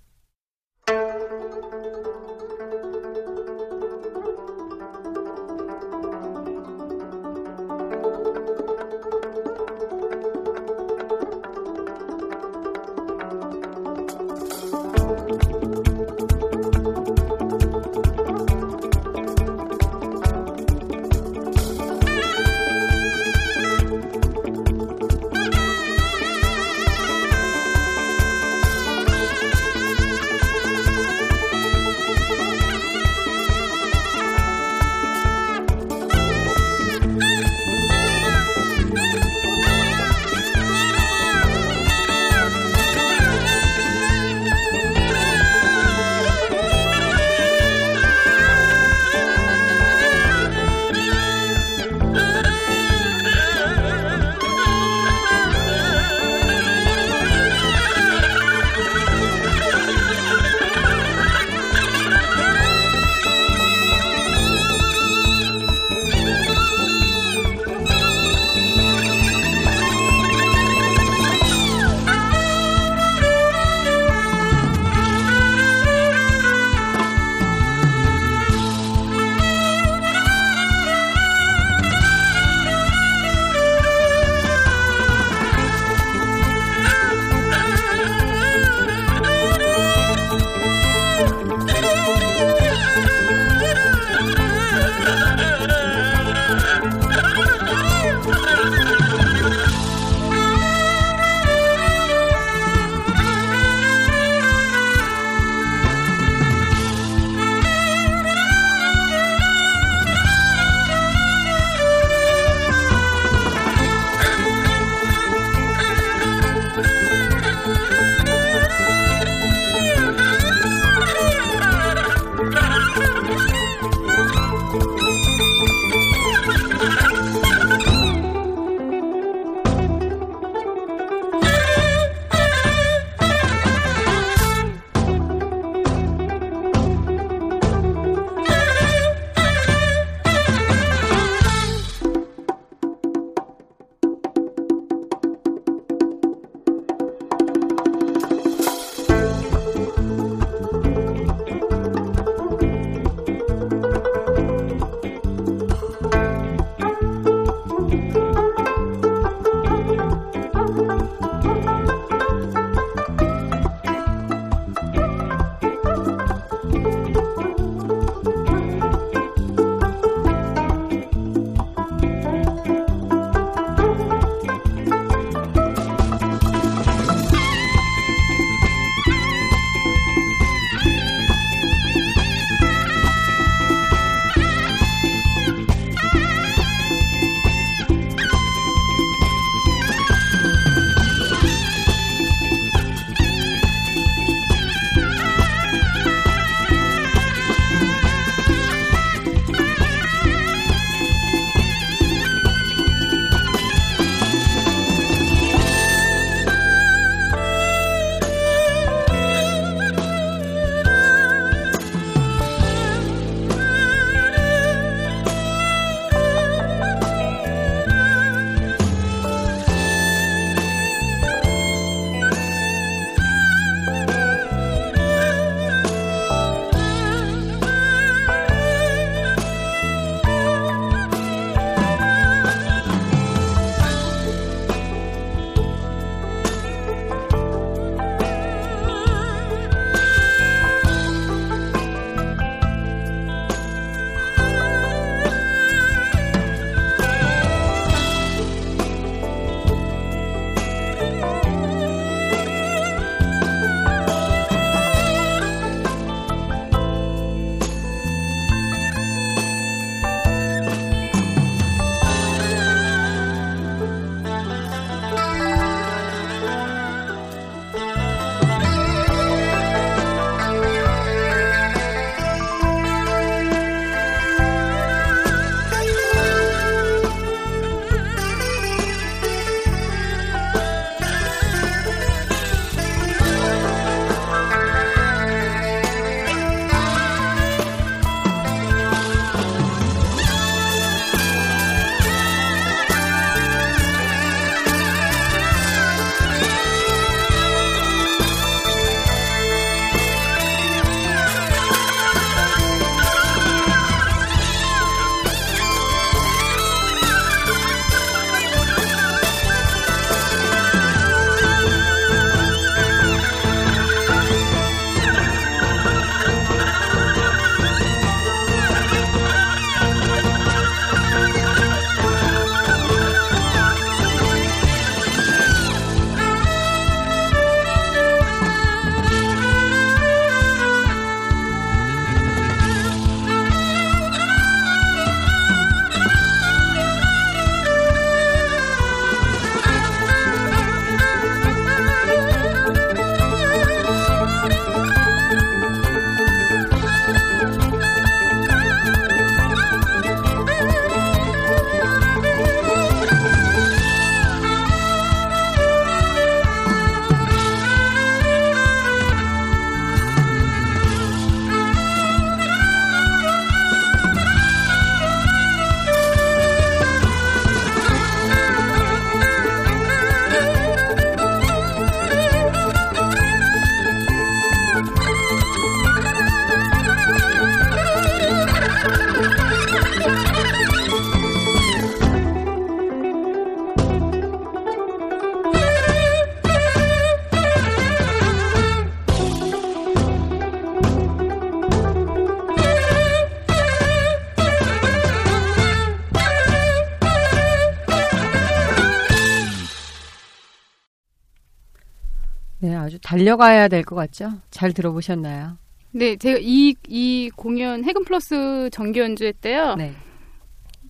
[SPEAKER 1] 달려가야 될 것 같죠? 잘 들어보셨나요?
[SPEAKER 3] 네, 제가 이, 이 공연 해금 플러스 정기 연주회 때요.
[SPEAKER 1] 네.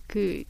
[SPEAKER 3] 그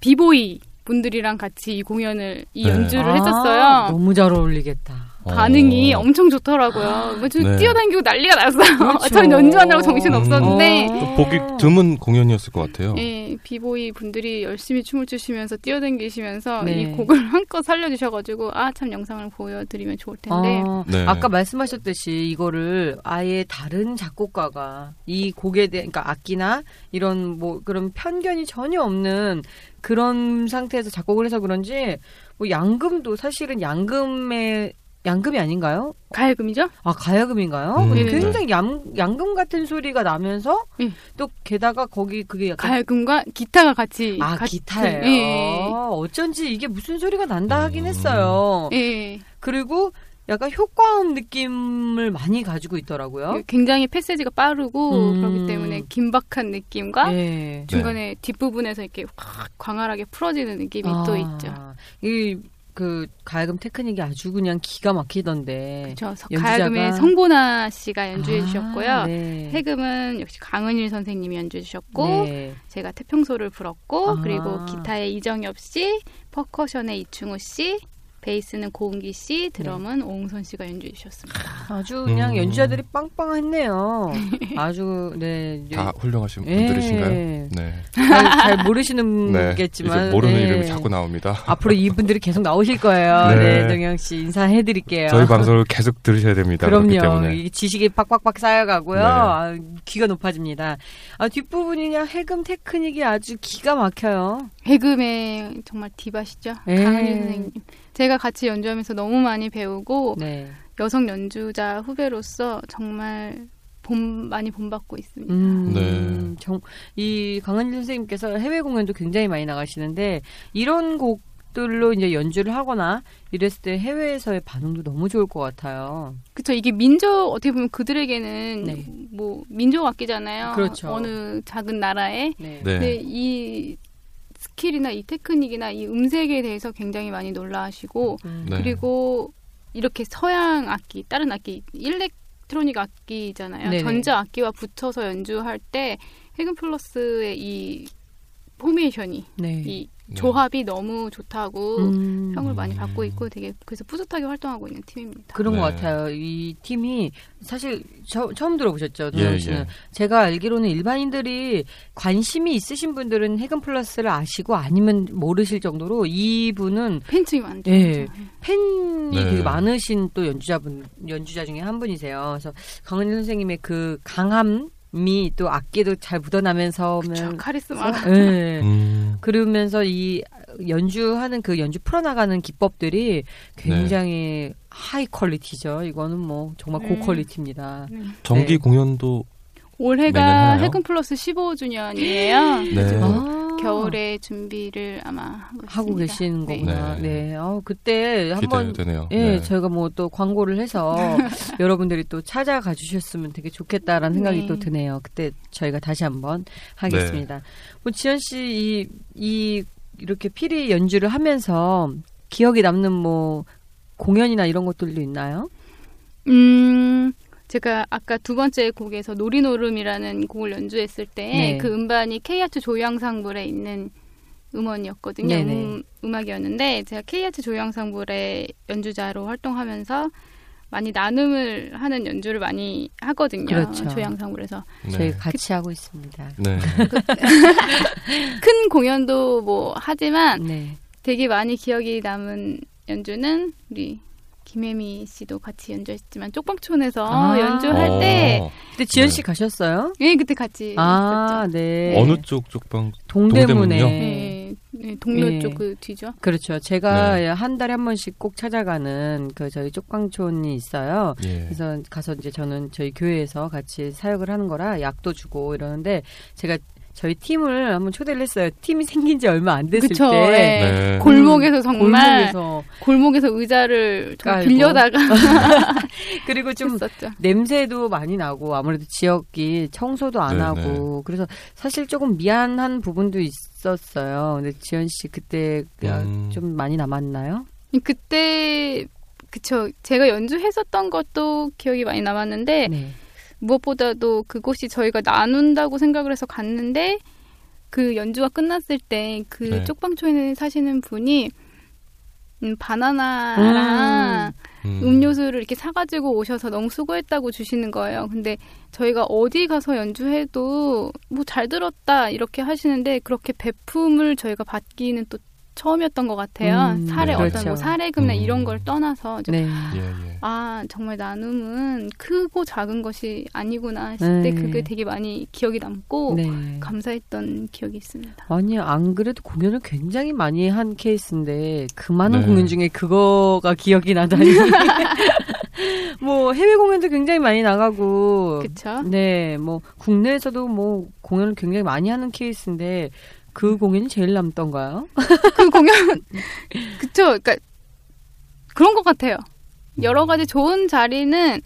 [SPEAKER 3] 비보이 분들이랑 같이 이 공연을 이
[SPEAKER 2] 네.
[SPEAKER 3] 연주를
[SPEAKER 1] 아,
[SPEAKER 3] 했었어요.
[SPEAKER 1] 너무 잘 어울리겠다.
[SPEAKER 3] 반응이
[SPEAKER 2] 어.
[SPEAKER 3] 엄청 좋더라고요. 뭐저
[SPEAKER 2] 네.
[SPEAKER 3] 뛰어다니고 난리가 났어요.
[SPEAKER 1] 그렇죠.
[SPEAKER 3] 전 연주하느라고 정신 없었는데
[SPEAKER 1] 어.
[SPEAKER 2] 또 보기 드문 공연이었을 것 같아요.
[SPEAKER 3] 예, 비보이 분들이 열심히 춤을 추시면서 뛰어다니시면서
[SPEAKER 1] 네.
[SPEAKER 3] 이 곡을 한껏 살려주셔가지고 아 참 영상을 보여드리면 좋을 텐데
[SPEAKER 1] 아,
[SPEAKER 2] 네.
[SPEAKER 1] 아까 말씀하셨듯이 이거를 아예 다른 작곡가가 이 곡에 대한 그러니까 악기나 이런 뭐 그런 편견이 전혀 없는 그런 상태에서 작곡을 해서 그런지 뭐 양금도 사실은 양금의 양금이 아닌가요?
[SPEAKER 3] 가야금이죠?
[SPEAKER 1] 아 가야금인가요?
[SPEAKER 2] 음,
[SPEAKER 3] 네.
[SPEAKER 1] 굉장히 양, 양금 같은 소리가 나면서
[SPEAKER 3] 네.
[SPEAKER 1] 또 게다가 거기 그게 약간
[SPEAKER 3] 가야금과 기타가 같이
[SPEAKER 1] 아
[SPEAKER 3] 같이-
[SPEAKER 1] 기타예요.
[SPEAKER 3] 예,
[SPEAKER 1] 어쩐지 이게 무슨 소리가 난다 하긴
[SPEAKER 2] 음.
[SPEAKER 1] 했어요.
[SPEAKER 3] 예, 예.
[SPEAKER 1] 그리고 약간 효과음 느낌을 많이 가지고 있더라고요.
[SPEAKER 3] 굉장히 패세지가 빠르고
[SPEAKER 1] 음.
[SPEAKER 3] 그렇기 때문에 긴박한 느낌과
[SPEAKER 1] 예.
[SPEAKER 3] 중간에 뒷부분에서 이렇게 확 광활하게 풀어지는 느낌이 또
[SPEAKER 1] 아,
[SPEAKER 3] 있죠.
[SPEAKER 1] 이 그 가야금 테크닉이 아주 그냥 기가 막히던데.
[SPEAKER 3] 그렇죠. 가야금의 성보나 씨가 연주해
[SPEAKER 1] 아,
[SPEAKER 3] 주셨고요.
[SPEAKER 1] 네.
[SPEAKER 3] 해금은 역시 강은일 선생님이 연주해 주셨고
[SPEAKER 1] 네.
[SPEAKER 3] 제가 태평소를 불었고
[SPEAKER 1] 아.
[SPEAKER 3] 그리고 기타의 이정엽 씨, 퍼커션의 이충우 씨, 베이스는 고은기 씨, 드럼은 오웅선 씨가 연주해 주셨습니다.
[SPEAKER 1] 아주 그냥
[SPEAKER 2] 음.
[SPEAKER 1] 연주자들이 빵빵했네요. 아주 네.
[SPEAKER 2] 다 훌륭하신
[SPEAKER 1] 예.
[SPEAKER 2] 분들이신가요? 네.
[SPEAKER 1] 잘, 잘
[SPEAKER 2] 네.
[SPEAKER 1] 모르시는겠지만
[SPEAKER 2] 이제 모르는
[SPEAKER 1] 네.
[SPEAKER 2] 이름이 자꾸 나옵니다.
[SPEAKER 1] 앞으로 이분들이 계속 나오실 거예요.
[SPEAKER 2] 네.
[SPEAKER 1] 네, 정영 씨 인사해 드릴게요.
[SPEAKER 2] 저희 방송을 계속 들으셔야 됩니다.
[SPEAKER 1] 그럼요.
[SPEAKER 2] 때문에.
[SPEAKER 1] 이 지식이 팍팍팍 쌓여가고요.
[SPEAKER 2] 네.
[SPEAKER 1] 아, 귀가 높아집니다. 아, 뒷부분이냐 해금 테크닉이 아주 기가 막혀요.
[SPEAKER 3] 해금의 정말 디바시죠.
[SPEAKER 1] 네.
[SPEAKER 3] 강은일 선생님. 제가 같이 연주하면서 너무 많이 배우고
[SPEAKER 1] 네.
[SPEAKER 3] 여성 연주자 후배로서 정말 본 많이 본받고 있습니다.
[SPEAKER 1] 음,
[SPEAKER 2] 네.
[SPEAKER 1] 정, 이 강한일 선생님께서 해외 공연도 굉장히 많이 나가시는데 이런 곡들로 이제 연주를 하거나 이랬을 때 해외에서의 반응도 너무 좋을 것 같아요.
[SPEAKER 3] 그렇죠. 이게 민족 어떻게 보면 그들에게는
[SPEAKER 1] 네.
[SPEAKER 3] 뭐 민족 악기잖아요.
[SPEAKER 1] 그렇죠.
[SPEAKER 3] 어느 작은 나라에.
[SPEAKER 1] 네.
[SPEAKER 2] 네.
[SPEAKER 3] 근데 이 skill이나 이 테크닉이나 이 음색에 대해서 굉장히 많이 놀라하시고
[SPEAKER 1] 음.
[SPEAKER 2] 네.
[SPEAKER 3] 그리고 이렇게 서양 악기, 다른 악기, electronic 악기잖아요.
[SPEAKER 1] 네네.
[SPEAKER 3] 전자 악기와 붙여서 연주할 때 해금 플러스의 이 포메이션이
[SPEAKER 1] 네.
[SPEAKER 3] 이
[SPEAKER 2] 네.
[SPEAKER 3] 조합이 너무 좋다고
[SPEAKER 1] 음.
[SPEAKER 3] 평을 많이
[SPEAKER 2] 음.
[SPEAKER 3] 받고 있고 되게 그래서 뿌듯하게 활동하고 있는 팀입니다.
[SPEAKER 1] 그런
[SPEAKER 2] 네.
[SPEAKER 1] 것 같아요. 이 팀이 사실 처, 음 들어보셨죠,
[SPEAKER 2] 예,
[SPEAKER 1] 노영 씨는.
[SPEAKER 2] 예.
[SPEAKER 1] 제가 알기로는 일반인들이 관심이 있으신 분들은 해금 플러스를 아시고 아니면 모르실 정도로 이분은
[SPEAKER 3] 팬층이 많죠.
[SPEAKER 1] 예.
[SPEAKER 3] 그렇죠.
[SPEAKER 1] 팬이
[SPEAKER 2] 네.
[SPEAKER 1] 되게 많으신 또 연주자분 연주자 중에 한 분이세요. 그래서 강은일 선생님의 그 강함 이또 악기도 잘 묻어나면서
[SPEAKER 3] 그쵸, 카리스마.
[SPEAKER 1] 예.
[SPEAKER 2] 음,
[SPEAKER 1] 그러면서 이 연주하는 그 연주 풀어나가는 기법들이 굉장히 high quality죠. 이거는 뭐 정말
[SPEAKER 3] 네.
[SPEAKER 1] 고 quality입니다.
[SPEAKER 2] 정기
[SPEAKER 1] 네.
[SPEAKER 2] 공연도
[SPEAKER 3] 올해가? 해금 플러스 15주년이에요.
[SPEAKER 2] 네.
[SPEAKER 1] 아,
[SPEAKER 3] 겨울에 준비를 아마 하고.
[SPEAKER 1] 계시는
[SPEAKER 3] 네.
[SPEAKER 1] 거구나.
[SPEAKER 2] 네.
[SPEAKER 1] 네. 어, 그때 한번
[SPEAKER 2] 기대되네요.
[SPEAKER 1] 예,
[SPEAKER 2] 네.
[SPEAKER 1] 저희가 뭐 또 광고를 해서 여러분들이 또 찾아가 주셨으면 되게 좋겠다라는 생각이
[SPEAKER 3] 네.
[SPEAKER 1] 또 드네요. 그때 저희가 다시 한번 하겠습니다. 뭐 지현 씨이 이 이렇게 피리 연주를 하면서 기억에 남는 뭐 공연이나 이런 것들도 있나요?
[SPEAKER 3] 음, 제가 아까 두 번째 곡에서 노리노름이라는 곡을 연주했을 때
[SPEAKER 1] 네.
[SPEAKER 3] 그 음반이 K아트 조향상불에 있는 음원이었거든요. 음, 음악이었는데 제가 K아트 조향상불의 연주자로 활동하면서 많이 나눔을 하는 연주를 많이 하거든요.
[SPEAKER 1] 그렇죠.
[SPEAKER 3] 조향상불에서
[SPEAKER 1] 저희
[SPEAKER 2] 네.
[SPEAKER 1] 같이 하고 있습니다.
[SPEAKER 2] 네.
[SPEAKER 3] 큰 공연도 뭐 하지만
[SPEAKER 1] 네.
[SPEAKER 3] 되게 많이 기억이 남은 연주는 우리 김혜미 씨도 같이 연주했지만 쪽방촌에서
[SPEAKER 1] 아.
[SPEAKER 3] 연주할 때
[SPEAKER 2] 어,
[SPEAKER 1] 그때 지현
[SPEAKER 2] 네.
[SPEAKER 1] 씨 가셨어요?
[SPEAKER 3] 예, 그때 같이
[SPEAKER 1] 아,
[SPEAKER 3] 있었죠.
[SPEAKER 1] 네.
[SPEAKER 2] 어느 쪽 쪽방?
[SPEAKER 1] 동대문에.
[SPEAKER 2] 동대문이요?
[SPEAKER 3] 네, 네, 동료
[SPEAKER 1] 예.
[SPEAKER 3] 쪽그 뒤죠.
[SPEAKER 1] 그렇죠. 제가
[SPEAKER 2] 네.
[SPEAKER 1] 한 달에 한 번씩 꼭 찾아가는 그 저희 쪽방촌이 있어요.
[SPEAKER 2] 예.
[SPEAKER 1] 그래서 가서 이제 저는 저희 교회에서 같이 사역을 하는 거라 약도 주고 이러는데 제가 저희 팀을 한번 초대를 했어요. 팀이 생긴 지 얼마 안 됐을
[SPEAKER 3] 그쵸.
[SPEAKER 1] 때.
[SPEAKER 3] 예.
[SPEAKER 2] 네.
[SPEAKER 3] 골목에서 정말
[SPEAKER 1] 골목에서
[SPEAKER 3] 골목에서 의자를. 빌려다가
[SPEAKER 1] 그리고 좀
[SPEAKER 3] 했었죠.
[SPEAKER 1] 냄새도 많이 나고 아무래도 지역이 청소도 안
[SPEAKER 2] 네네.
[SPEAKER 1] 하고 그래서 사실 조금 미안한 부분도 있었어요. 근데 지연 씨 그때
[SPEAKER 2] 음.
[SPEAKER 1] 좀 많이 남았나요?
[SPEAKER 3] 그때 그쵸. 제가 연주했었던 것도 기억이 많이 남았는데
[SPEAKER 1] 네.
[SPEAKER 3] 무엇보다도 그곳이 저희가 나눈다고 생각을 해서 갔는데 그 연주가 끝났을 때그
[SPEAKER 2] 네.
[SPEAKER 3] 쪽방촌에 사시는 분이 음, 바나나랑
[SPEAKER 2] 음.
[SPEAKER 3] 음료수를 이렇게 사가지고 오셔서 너무 수고했다고 주시는 거예요. 근데 저희가 어디 가서 연주해도 뭐 잘 들었다 이렇게 하시는데 그렇게 베품을 저희가 받기는 또 처음이었던 것 같아요.
[SPEAKER 1] 음,
[SPEAKER 3] 사례
[SPEAKER 2] 네.
[SPEAKER 3] 어떤
[SPEAKER 1] 그렇죠.
[SPEAKER 3] 뭐 사례금이나
[SPEAKER 2] 음.
[SPEAKER 3] 이런 걸 떠나서 좀
[SPEAKER 1] 네.
[SPEAKER 2] 예, 예.
[SPEAKER 3] 아 정말 나눔은 크고 작은 것이 아니구나 했을 때
[SPEAKER 1] 네.
[SPEAKER 3] 그게 되게 많이 기억이 남고
[SPEAKER 1] 네.
[SPEAKER 3] 감사했던 기억이 있습니다.
[SPEAKER 1] 아니 안 그래도 공연을 굉장히 많이 한 케이스인데 그 많은
[SPEAKER 2] 네.
[SPEAKER 1] 공연 중에 그거가 기억이 나다니. 뭐 해외 공연도 굉장히 많이 나가고
[SPEAKER 3] 그쵸?
[SPEAKER 1] 네, 뭐 국내에서도 뭐 공연을 굉장히 많이 하는 케이스인데 그 공연이 제일 남던가요?
[SPEAKER 3] 그 공연 그쵸? 그러니까 그런 것 같아요. 여러 가지 좋은 자리는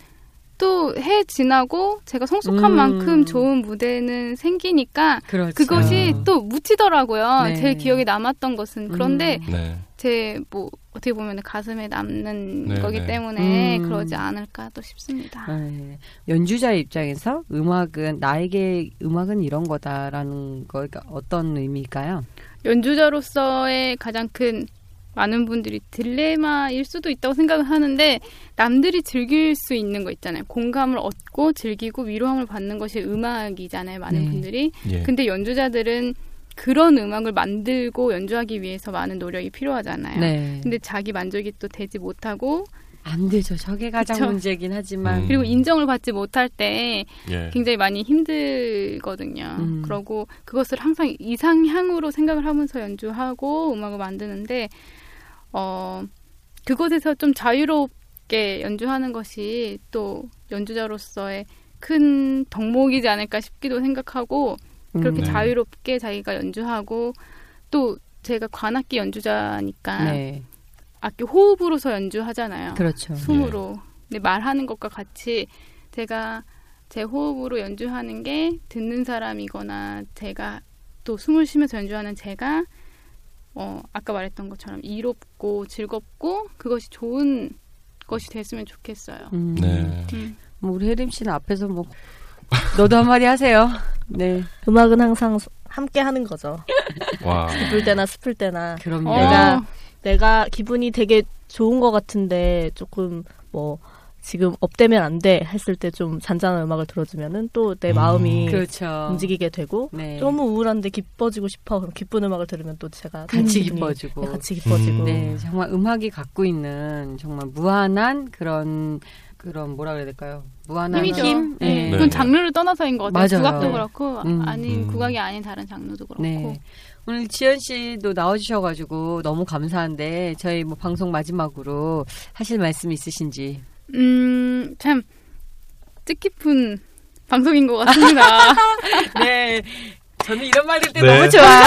[SPEAKER 3] 또 해 지나고 제가 성숙한
[SPEAKER 1] 음.
[SPEAKER 3] 만큼 좋은 무대는 생기니까
[SPEAKER 1] 그렇죠.
[SPEAKER 3] 그것이
[SPEAKER 2] 아.
[SPEAKER 3] 또 묻히더라고요.
[SPEAKER 1] 네.
[SPEAKER 3] 제일 기억에 남았던 것은 그런데
[SPEAKER 1] 음.
[SPEAKER 2] 네.
[SPEAKER 3] 제 뭐 어떻게 보면 가슴에 남는
[SPEAKER 2] 네,
[SPEAKER 3] 거기
[SPEAKER 2] 네.
[SPEAKER 3] 때문에
[SPEAKER 1] 음.
[SPEAKER 3] 그러지 않을까 또 싶습니다.
[SPEAKER 1] 네. 연주자 입장에서 음악은 나에게 음악은 이런 거다라는 거가 어떤 의미일까요?
[SPEAKER 3] 연주자로서의 가장 큰 많은 분들이 딜레마일 수도 있다고 생각을 하는데 남들이 즐길 수 있는 거 있잖아요. 공감을 얻고 즐기고 위로함을 받는 것이 음악이잖아요. 많은
[SPEAKER 1] 네.
[SPEAKER 3] 분들이.
[SPEAKER 2] 예.
[SPEAKER 3] 근데 연주자들은 그런 음악을 만들고 연주하기 위해서 많은 노력이 필요하잖아요.
[SPEAKER 1] 네.
[SPEAKER 3] 근데 자기 만족이 또 되지 못하고
[SPEAKER 1] 안 되죠. 저게 가장
[SPEAKER 3] 그쵸.
[SPEAKER 1] 문제긴 하지만
[SPEAKER 2] 음.
[SPEAKER 3] 그리고 인정을 받지 못할 때
[SPEAKER 2] 예.
[SPEAKER 3] 굉장히 많이 힘들거든요.
[SPEAKER 1] 음.
[SPEAKER 3] 그러고 그것을 항상 이상향으로 생각을 하면서 연주하고 음악을 만드는데 어 그곳에서 좀 자유롭게 연주하는 것이 또 연주자로서의 큰 덕목이지 않을까 싶기도 생각하고 그렇게
[SPEAKER 1] 음.
[SPEAKER 2] 네.
[SPEAKER 3] 자유롭게 자기가 연주하고 또 제가 관악기 연주자니까
[SPEAKER 1] 네.
[SPEAKER 3] 악기 호흡으로서 연주하잖아요.
[SPEAKER 1] 그렇죠.
[SPEAKER 3] 숨으로. 근데 말하는 것과 같이 제가 제 호흡으로 연주하는 게 듣는 사람이거나 제가 또 숨을 쉬면서 연주하는 제가 어 아까 말했던 것처럼 이롭고 즐겁고 그것이 좋은 것이 됐으면 좋겠어요.
[SPEAKER 1] 음.
[SPEAKER 2] 네.
[SPEAKER 3] 음.
[SPEAKER 1] 뭐 우리 혜림 씨는 앞에서 뭐 너도 한마디 하세요. 네.
[SPEAKER 4] 음악은 항상 소- 함께 하는 거죠.
[SPEAKER 2] 와.
[SPEAKER 4] 기쁠 때나 슬플 때나
[SPEAKER 1] 그럼
[SPEAKER 3] 어,
[SPEAKER 4] 내가 내가 기분이 되게 좋은 것 같은데 조금 뭐 지금 업되면 안 돼 했을 때 좀 잔잔한 음악을 들어주면은 또내
[SPEAKER 2] 음.
[SPEAKER 4] 마음이
[SPEAKER 1] 그렇죠.
[SPEAKER 4] 움직이게 되고
[SPEAKER 1] 네.
[SPEAKER 4] 너무 우울한데 기뻐지고 싶어 그럼 기쁜 음악을 들으면 또 제가
[SPEAKER 1] 같이
[SPEAKER 4] 기분이-
[SPEAKER 1] 기뻐지고.
[SPEAKER 4] 네, 같이 기뻐지고
[SPEAKER 2] 음.
[SPEAKER 1] 네, 정말 음악이 갖고 있는 정말 무한한 그런 그런 뭐라 그래야 될까요? 무한한
[SPEAKER 3] 힘이죠.
[SPEAKER 1] 힘.
[SPEAKER 3] 네.
[SPEAKER 1] 네.
[SPEAKER 3] 그건 장르를 떠나서인 것 같아요.
[SPEAKER 1] 맞아요.
[SPEAKER 3] 국악도
[SPEAKER 1] 네.
[SPEAKER 3] 그렇고
[SPEAKER 1] 음.
[SPEAKER 3] 아닌
[SPEAKER 2] 음.
[SPEAKER 3] 국악이 아닌 다른 장르도 그렇고.
[SPEAKER 1] 네. 오늘 지연 씨도 나와주셔가지고 너무 감사한데 저희 뭐 방송 마지막으로 하실 말씀 있으신지.
[SPEAKER 3] 음, 참 뜻깊은 방송인 것 같습니다.
[SPEAKER 1] 네. 저는 이런 말 들을 때
[SPEAKER 2] 네.
[SPEAKER 1] 너무 좋아요.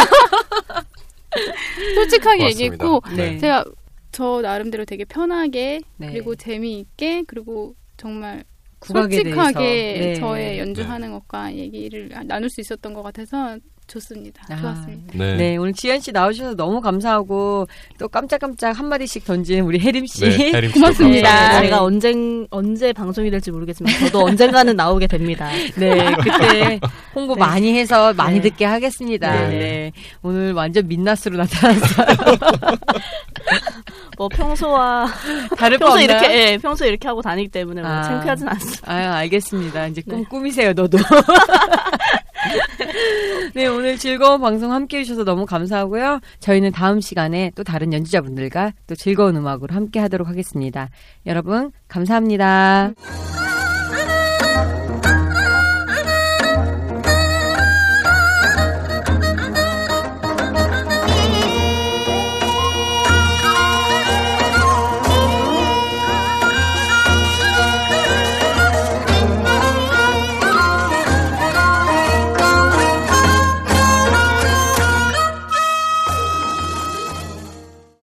[SPEAKER 3] 솔직하게
[SPEAKER 2] 고맙습니다.
[SPEAKER 3] 얘기했고
[SPEAKER 2] 네.
[SPEAKER 3] 제가 저 나름대로 되게 편하게
[SPEAKER 1] 네.
[SPEAKER 3] 그리고 재미있게 그리고 정말 솔직하게.
[SPEAKER 1] 네.
[SPEAKER 3] 저의 연주하는 것과 얘기를 나눌 수 있었던 것 같아서 좋습니다.
[SPEAKER 1] 아,
[SPEAKER 3] 좋았습니다.
[SPEAKER 2] 네.
[SPEAKER 1] 네, 오늘 지연 씨 나오셔서 너무 감사하고 또 깜짝깜짝 한 마디씩 던진 우리 혜림 씨.
[SPEAKER 2] 네, 혜림
[SPEAKER 3] 고맙습니다.
[SPEAKER 2] 감사합니다.
[SPEAKER 1] 네.
[SPEAKER 4] 제가 언젠 언제 방송이 될지 모르겠지만 저도 언젠가는 나오게 됩니다.
[SPEAKER 1] 네, 그때 홍보
[SPEAKER 4] 네.
[SPEAKER 1] 많이 해서 많이
[SPEAKER 4] 네.
[SPEAKER 1] 듣게 하겠습니다.
[SPEAKER 2] 네.
[SPEAKER 1] 네. 오늘 완전 민낯으로 나타났어요.
[SPEAKER 4] 뭐 평소와
[SPEAKER 1] 다를 거
[SPEAKER 4] 평소? 이렇게 예, 평소 이렇게 하고 다니기 때문에 뭐
[SPEAKER 1] 아.
[SPEAKER 4] 창피하진 않습니다.
[SPEAKER 1] 아, 알겠습니다. 이제 꿈
[SPEAKER 4] 네.
[SPEAKER 1] 꾸미세요, 너도. 네, 오늘 즐거운 방송 함께 해주셔서 너무 감사하고요. 저희는 다음 시간에 또 다른 연주자분들과 또 즐거운 음악으로 함께 하도록 하겠습니다. 여러분, 감사합니다.